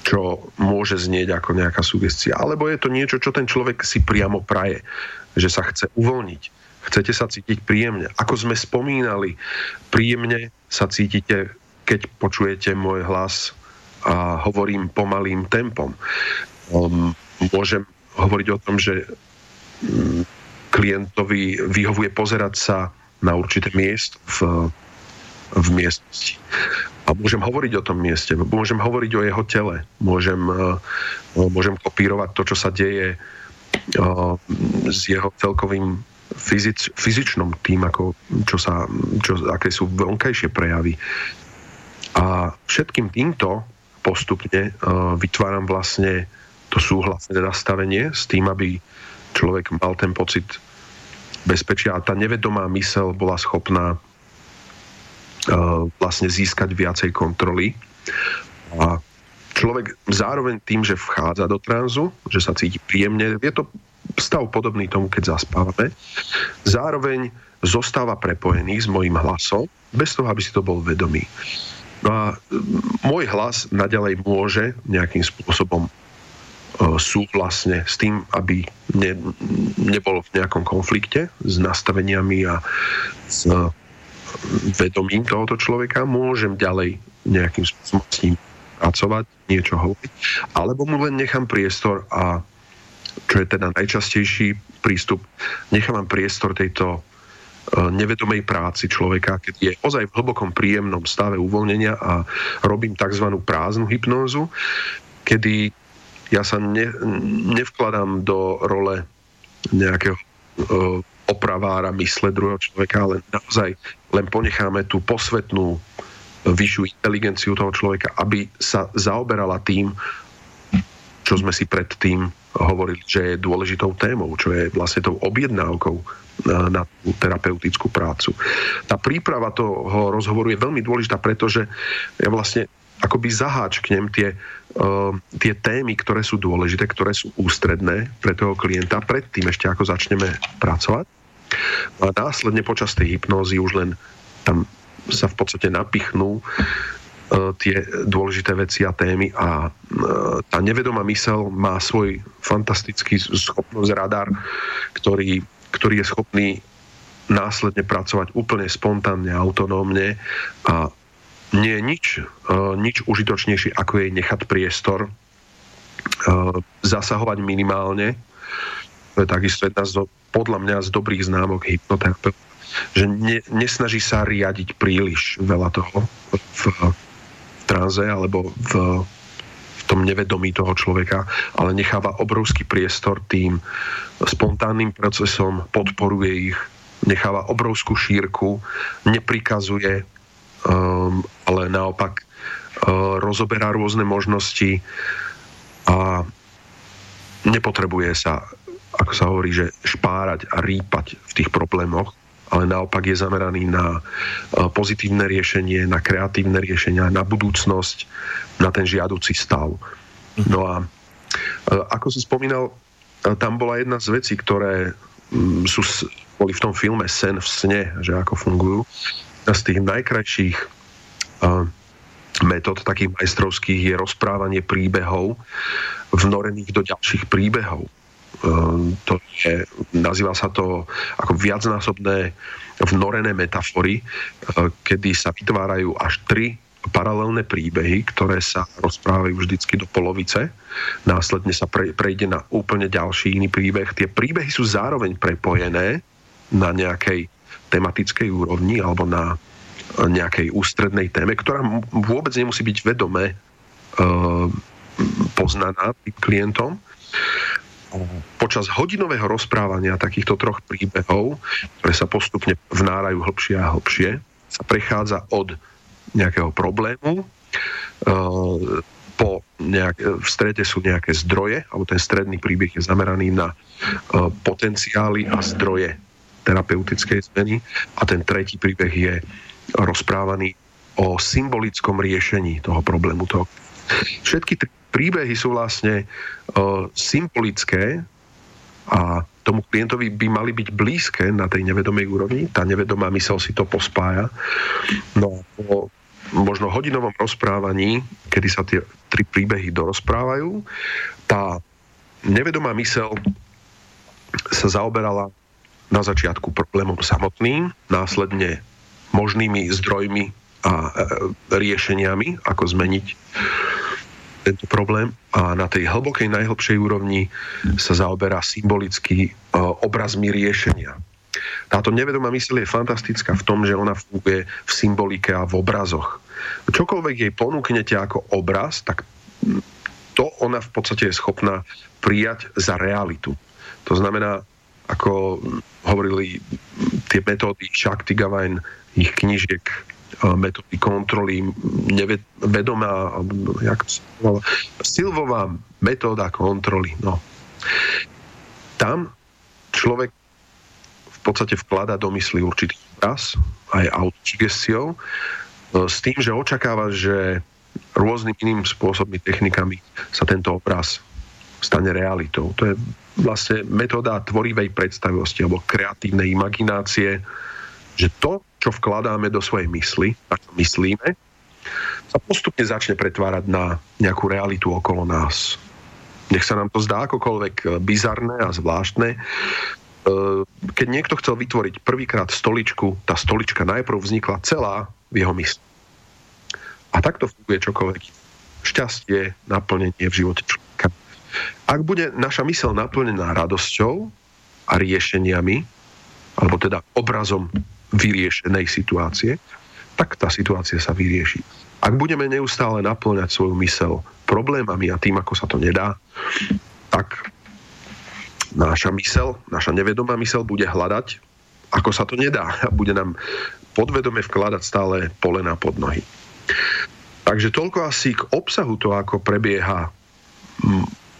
čo môže znieť ako nejaká sugestia. Alebo je to niečo, čo ten človek si priamo praje, že sa chce uvoľniť. Chcete sa cítiť príjemne. Ako sme spomínali, príjemne sa cítite, keď počujete môj hlas a hovorím pomalým tempom. Um, môžem hovoriť o tom, že mm, klientovi vyhovuje pozerať sa na určité miesto v, v miestnosti. A môžem hovoriť o tom mieste, môžem hovoriť o jeho tele, môžem, e, môžem kopírovať to, čo sa deje e, s jeho celkovým fyzic, fyzičnom tým, ako, čo sa, čo, aké sú vonkajšie prejavy. A všetkým týmto postupne uh, vytváram vlastne to súhlasné nastavenie s tým, aby človek mal ten pocit bezpečia a tá nevedomá mysel bola schopná uh, vlastne získať viacej kontroly. A človek zároveň tým, že vchádza do tranzu, že sa cíti príjemne, je to stav podobný tomu, keď zaspávame, zároveň zostáva prepojený s mojim hlasom, bez toho, aby si to bol vedomý. No a môj hlas naďalej môže nejakým spôsobom súhlasne s tým, aby ne, nebol v nejakom konflikte s nastaveniami a s vedomím tohoto človeka, môžem ďalej nejakým spôsobom s ním pracovať, niečo hovoriť, alebo mu len nechám priestor a čo je teda najčastejší prístup, nechávam priestor tejto nevedomej práci človeka, keď je ozaj v hlbokom príjemnom stave uvoľnenia a robím tzv. prázdnu hypnózu, kedy ja sa ne, nevkladám do role nejakého uh, opravára mysle druhého človeka, ale naozaj len ponecháme tú posvetnú vyššiu inteligenciu toho človeka, aby sa zaoberala tým, čo sme si predtým hovorili, že je dôležitou témou, čo je vlastne tou objednávkou na tú terapeutickú prácu. Tá príprava toho rozhovoru je veľmi dôležitá, pretože ja vlastne akoby zaháčknem tie, uh, tie témy, ktoré sú dôležité, ktoré sú ústredné pre toho klienta predtým ešte ako začneme pracovať. A následne počas tej hypnózy už len tam sa v podstate napichnú uh, tie dôležité veci a témy a uh, tá nevedomá mysel má svoj fantastický schopnosť radar, ktorý, ktorý je schopný následne pracovať úplne spontánne, autonómne a nie je nič, uh, nič užitočnejšie, ako jej nechať priestor, uh, zasahovať minimálne. To je takisto jedna z, podľa mňa z dobrých známok hypnoterapeuta, že ne, nesnaží sa riadiť príliš veľa toho v, v tranze alebo v, v tom nevedomí toho človeka, ale necháva obrovský priestor tým spontánnym procesom, podporuje ich, necháva obrovskú šírku, neprikazuje, ale naopak uh, rozoberá rôzne možnosti a nepotrebuje sa, ako sa hovorí, že špárať a rýpať v tých problémoch, ale naopak je zameraný na uh, pozitívne riešenie, na kreatívne riešenia, na budúcnosť, na ten žiaducí stav. No a uh, ako si spomínal, tam bola jedna z vecí, ktoré um, sú, boli v tom filme Sen v sne, že ako fungujú z tých najkrajších metód, takých majstrovských, je rozprávanie príbehov vnorených do ďalších príbehov. Uh, to je, nazýva sa to ako viacnásobné vnorené metafory, kedy sa vytvárajú až tri paralelné príbehy, ktoré sa rozprávajú vždycky do polovice. Následne sa pre, prejde na úplne ďalší iný príbeh. Tie príbehy sú zároveň prepojené na nejakej tematickej úrovni alebo na nejakej ústrednej téme, ktorá vôbec nemusí byť vedome uh, poznaná tým klientom. Počas hodinového rozprávania takýchto troch príbehov, ktoré sa postupne vnárajú hlbšie a hlbšie, sa prechádza od nejakého problému, uh, po nejak, v strede sú nejaké zdroje, alebo ten stredný príbeh je zameraný na potenciály a zdroje terapeutickej zmeny a ten tretí príbeh je rozprávaný o symbolickom riešení toho problému. Toho. Všetky tri príbehy sú vlastne uh, symbolické a tomu klientovi by mali byť blízke na tej nevedomej úrovni. Tá nevedomá mysel si to pospája. No po možno hodinovom rozprávaní, kedy sa tie tri príbehy dorozprávajú, tá nevedomá mysel sa zaoberala na začiatku problémom samotným, následne možnými zdrojmi a e, riešeniami, ako zmeniť tento problém a na tej hlbokej, najhlbšej úrovni sa zaoberá symbolicky e, obrazmi riešenia. Táto nevedomá mysl je fantastická v tom, že ona funguje v symbolike a v obrazoch. Čokoľvek jej ponúknete ako obraz, tak to ona v podstate je schopná prijať za realitu. To znamená, ako hovorili tie metódy Shakti Gavain, ich knižiek metódy kontroly, vedomá, jak Silvová metóda kontroly. No. Tam človek v podstate vklada do mysli určitý obraz, aj autosugestiou, s tým, že očakáva, že rôznym iným spôsobmi, technikami sa tento obraz stane realitou. To je vlastne metóda tvorivej predstavivosti alebo kreatívnej imaginácie, že to, čo vkladáme do svojej mysli, a čo myslíme, sa postupne začne pretvárať na nejakú realitu okolo nás. Nech sa nám to zdá akokoľvek bizarné a zvláštne, e, keď niekto chcel vytvoriť prvýkrát stoličku, tá stolička najprv vznikla celá v jeho mysli. A takto funguje čokoľvek. Šťastie, naplnenie v živote človeka. Ak bude naša mysel naplnená radosťou a riešeniami, alebo teda obrazom vyriešenej situácie, tak tá situácia sa vyrieši. Ak budeme neustále naplňať svoju mysel problémami a tým, ako sa to nedá, tak naša mysel, naša nevedomá mysel bude hľadať, ako sa to nedá a bude nám podvedome vkladať stále polena pod nohy. Takže toľko asi k obsahu to, ako prebieha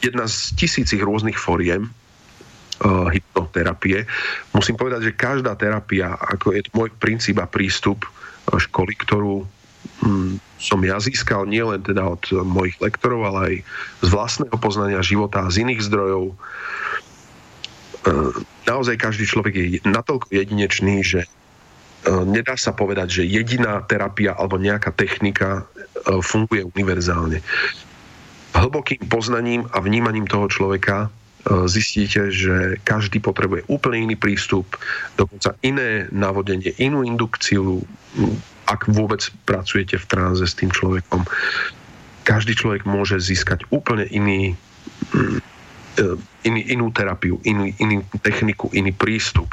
jedna z tisícich rôznych foriem uh, hypnoterapie. Musím povedať, že každá terapia, ako je môj princíp a prístup uh, školy, ktorú um, som ja získal nielen teda od uh, mojich lektorov, ale aj z vlastného poznania života a z iných zdrojov. Uh, naozaj každý človek je natoľko jedinečný, že nedá sa povedať, že jediná terapia alebo nejaká technika funguje univerzálne. Hlbokým poznaním a vnímaním toho človeka e, zistíte, že každý potrebuje úplne iný prístup, dokonca iné navodenie, inú indukciu, ak vôbec pracujete v tranze s tým človekom. Každý človek môže získať úplne iný, e, iný inú terapiu, iný, inú techniku, iný prístup.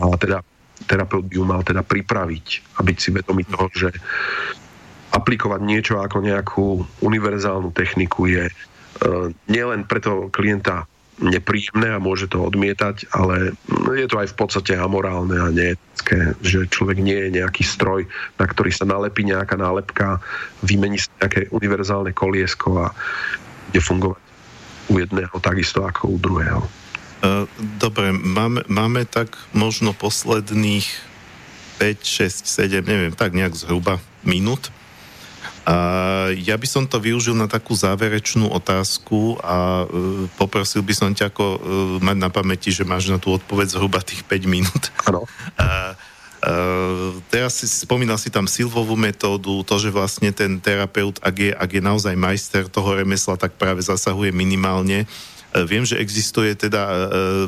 A teda terapeut by ju mal teda pripraviť a byť si vedomý toho, že aplikovať niečo ako nejakú univerzálnu techniku je e, nielen preto klienta nepríjemné a môže to odmietať, ale je to aj v podstate amorálne a neetické, že človek nie je nejaký stroj, na ktorý sa nalepí nejaká nálepka, vymení sa nejaké univerzálne koliesko a bude fungovať u jedného takisto ako u druhého. E, dobre, máme, máme tak možno posledných 5, 6, 7, neviem, tak nejak zhruba minút. Ja by som to využil na takú záverečnú otázku a uh, poprosil by som ťa ako uh, mať na pamäti, že máš na tú odpoveď zhruba tých 5 minút. Áno. Uh, teraz si spomínal si tam silvovú metódu, to, že vlastne ten terapeut, ak je, ak je naozaj majster toho remesla, tak práve zasahuje minimálne. Uh, viem, že existuje teda uh,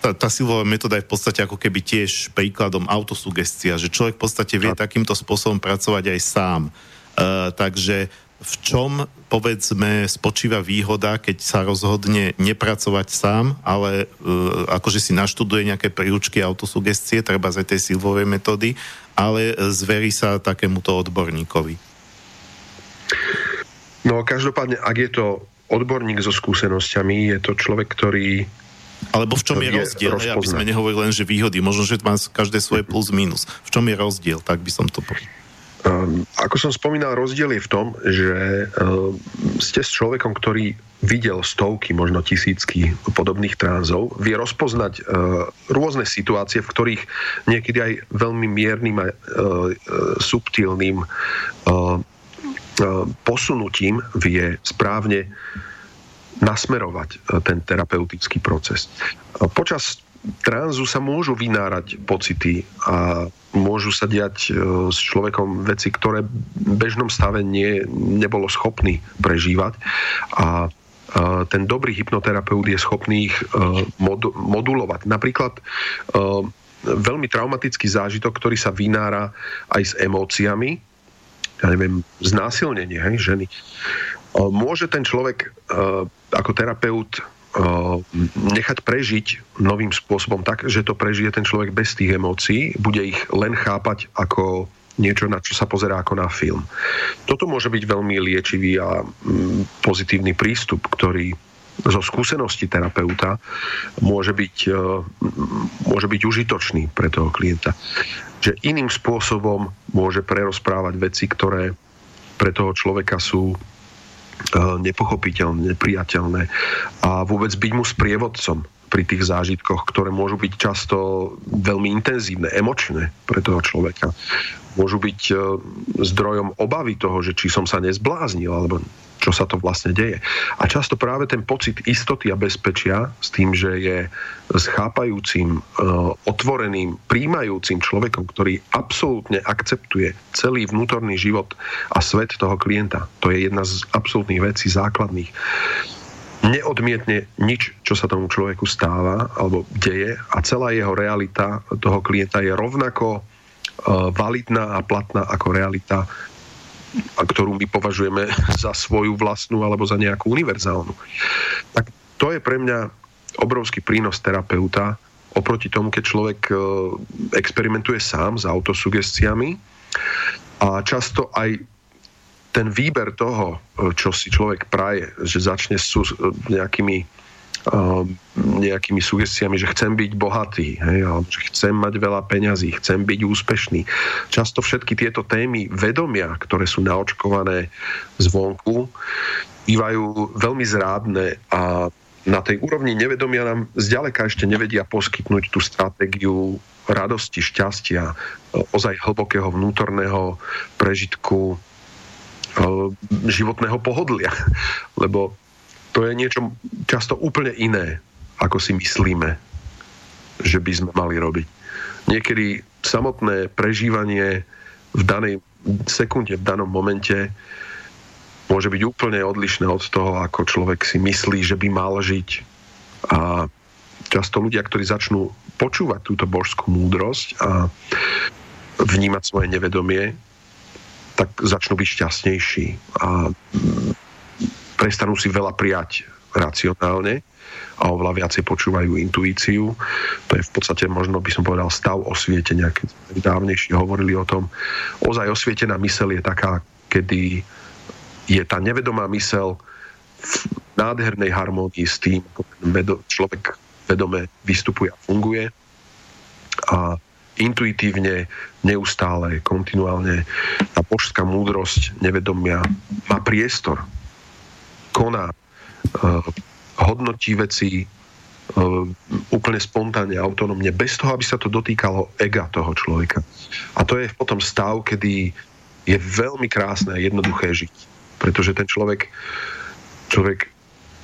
tá, tá silová metóda je v podstate ako keby tiež príkladom autosugestia, že človek v podstate vie takýmto spôsobom pracovať aj sám. Uh, takže v čom, povedzme, spočíva výhoda, keď sa rozhodne nepracovať sám, ale uh, akože si naštuduje nejaké príručky autosugestie, treba z tej silvovej metódy, ale zverí sa takémuto odborníkovi. No každopádne, ak je to odborník so skúsenosťami, je to človek, ktorý alebo v čom je rozdiel? Ja aby sme nehovorili len, že výhody. Možno, že má každé svoje plus minus. V čom je rozdiel? Tak by som to povedal. Um, ako som spomínal, rozdiel je v tom, že um, ste s človekom, ktorý videl stovky, možno tisícky podobných tránzov, vie rozpoznať uh, rôzne situácie, v ktorých niekedy aj veľmi miernym a uh, subtilným uh, posunutím vie správne nasmerovať ten terapeutický proces. Počas tranzu sa môžu vynárať pocity a môžu sa diať e, s človekom veci, ktoré v bežnom stave nie, nebolo schopný prežívať a ten dobrý hypnoterapeut je schopný ich e, modulovať. Napríklad e, veľmi traumatický zážitok, ktorý sa vynára aj s emóciami, ja neviem, znásilnenie hej, ženy. Môže ten človek ako terapeut nechať prežiť novým spôsobom tak, že to prežije ten človek bez tých emócií, bude ich len chápať ako niečo, na čo sa pozerá ako na film. Toto môže byť veľmi liečivý a pozitívny prístup, ktorý zo skúsenosti terapeuta môže byť, e, môže byť užitočný pre toho klienta. Že iným spôsobom môže prerozprávať veci, ktoré pre toho človeka sú nepochopiteľné, nepriateľné a vôbec byť mu sprievodcom pri tých zážitkoch, ktoré môžu byť často veľmi intenzívne, emočné pre toho človeka. Môžu byť e, zdrojom obavy toho, že či som sa nezbláznil, alebo čo sa to vlastne deje. A často práve ten pocit istoty a bezpečia s tým, že je s chápajúcim, e, otvoreným, príjmajúcim človekom, ktorý absolútne akceptuje celý vnútorný život a svet toho klienta. To je jedna z absolútnych vecí základných neodmietne nič, čo sa tomu človeku stáva alebo deje a celá jeho realita toho klienta je rovnako e, validná a platná ako realita, ktorú my považujeme za svoju vlastnú alebo za nejakú univerzálnu. Tak to je pre mňa obrovský prínos terapeuta oproti tomu, keď človek e, experimentuje sám s autosugestiami a často aj ten výber toho, e, čo si človek praje, že začne s nejakými uh, nejakými sugestiami, že chcem byť bohatý, hej, alebo že chcem mať veľa peňazí, chcem byť úspešný. Často všetky tieto témy vedomia, ktoré sú naočkované zvonku, bývajú veľmi zrádne a na tej úrovni nevedomia nám zďaleka ešte nevedia poskytnúť tú stratégiu radosti, šťastia, ozaj hlbokého vnútorného prežitku, životného pohodlia. Lebo to je niečo často úplne iné, ako si myslíme, že by sme mali robiť. Niekedy samotné prežívanie v danej sekunde, v danom momente môže byť úplne odlišné od toho, ako človek si myslí, že by mal žiť. A často ľudia, ktorí začnú počúvať túto božskú múdrosť a vnímať svoje nevedomie, tak začnú byť šťastnejší a prestanú si veľa prijať racionálne a oveľa viacej počúvajú intuíciu. To je v podstate možno by som povedal stav osvietenia, keď sme dávnejšie hovorili o tom. Ozaj osvietená mysel je taká, kedy je tá nevedomá mysel v nádhernej harmonii s tým, ako človek vedome vystupuje a funguje. A intuitívne, neustále, kontinuálne tá božská múdrosť nevedomia má priestor, koná, uh, hodnotí veci uh, úplne spontánne, autonómne, bez toho, aby sa to dotýkalo ega toho človeka. A to je potom stav, kedy je veľmi krásne a jednoduché žiť. Pretože ten človek, človek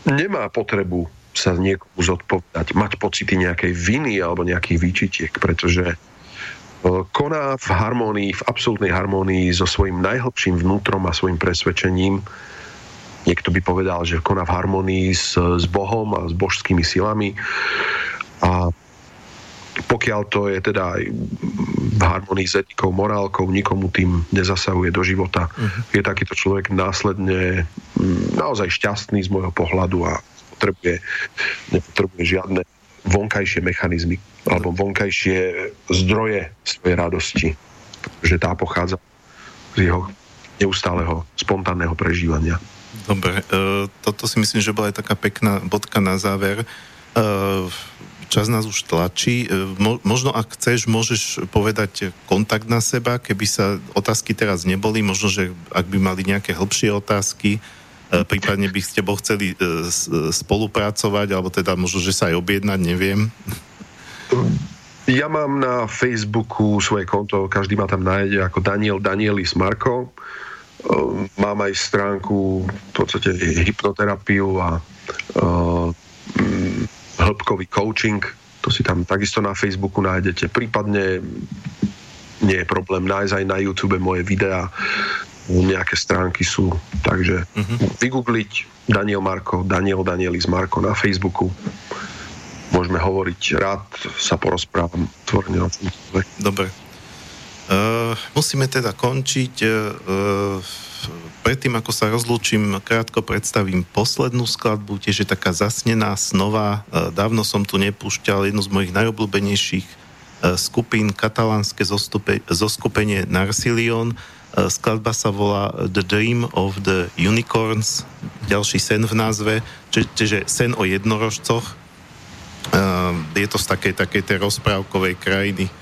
nemá potrebu sa niekomu zodpovedať, mať pocity nejakej viny alebo nejakých výčitiek, pretože koná v harmónii, v absolútnej harmónii so svojím najhlbším vnútrom a svojim presvedčením. Niekto by povedal, že koná v harmónii s, s Bohom a s božskými silami. A pokiaľ to je teda v harmonii s etikou, morálkou, nikomu tým nezasahuje do života, uh-huh. je takýto človek následne naozaj šťastný z môjho pohľadu a potrebuje, nepotrebuje žiadne vonkajšie mechanizmy alebo vonkajšie zdroje svojej radosti, že tá pochádza z jeho neustáleho spontánneho prežívania. Dobre, e, toto si myslím, že bola aj taká pekná bodka na záver. E, čas nás už tlačí. E, možno ak chceš, môžeš povedať kontakt na seba, keby sa otázky teraz neboli, možno, že ak by mali nejaké hĺbšie otázky, prípadne by s tebou chceli spolupracovať, alebo teda možno, že sa aj objednať, neviem. Ja mám na Facebooku svoje konto, každý ma tam nájde ako Daniel Danielis Marko. E, mám aj stránku v podstate hypnoterapiu a uh, hĺbkový coaching, to si tam takisto na Facebooku nájdete. Prípadne nie je problém nájsť aj na YouTube moje videá nejaké stránky sú. Takže uh-huh. vygoogliť Daniel Marko, Daniel Danielis Marko na Facebooku. Môžeme hovoriť, rád sa porozprávam tvorne o tom. Dobre. Uh, musíme teda končiť. Uh, predtým, ako sa rozlúčim, krátko predstavím poslednú skladbu, tiež je taká zasnená, snová. Uh, dávno som tu nepúšťal jednu z mojich najobľúbenejších skupín katalánske zostupe, zoskupenie Narsilion. E, skladba sa volá The Dream of the Unicorns, ďalší sen v názve, či, čiže sen o jednorožcoch. Je to z takej, takej tej rozprávkovej krajiny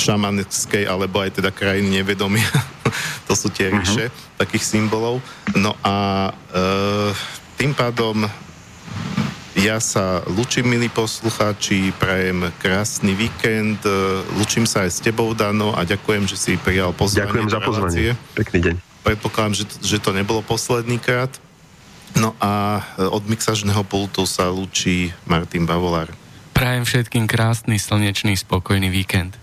šamanskej, alebo aj teda krajiny nevedomia. to sú tie mhm. ríše uh-huh. takých symbolov. No a e, tým pádom ja sa lučím, milí poslucháči, prajem krásny víkend, lučím sa aj s tebou, Dano, a ďakujem, že si prijal pozvanie. Ďakujem za pozvanie. Pekný deň. Predpokladám, že, že to nebolo posledný krát. No a od mixažného pultu sa lučí Martin Bavolár. Prajem všetkým krásny, slnečný, spokojný víkend.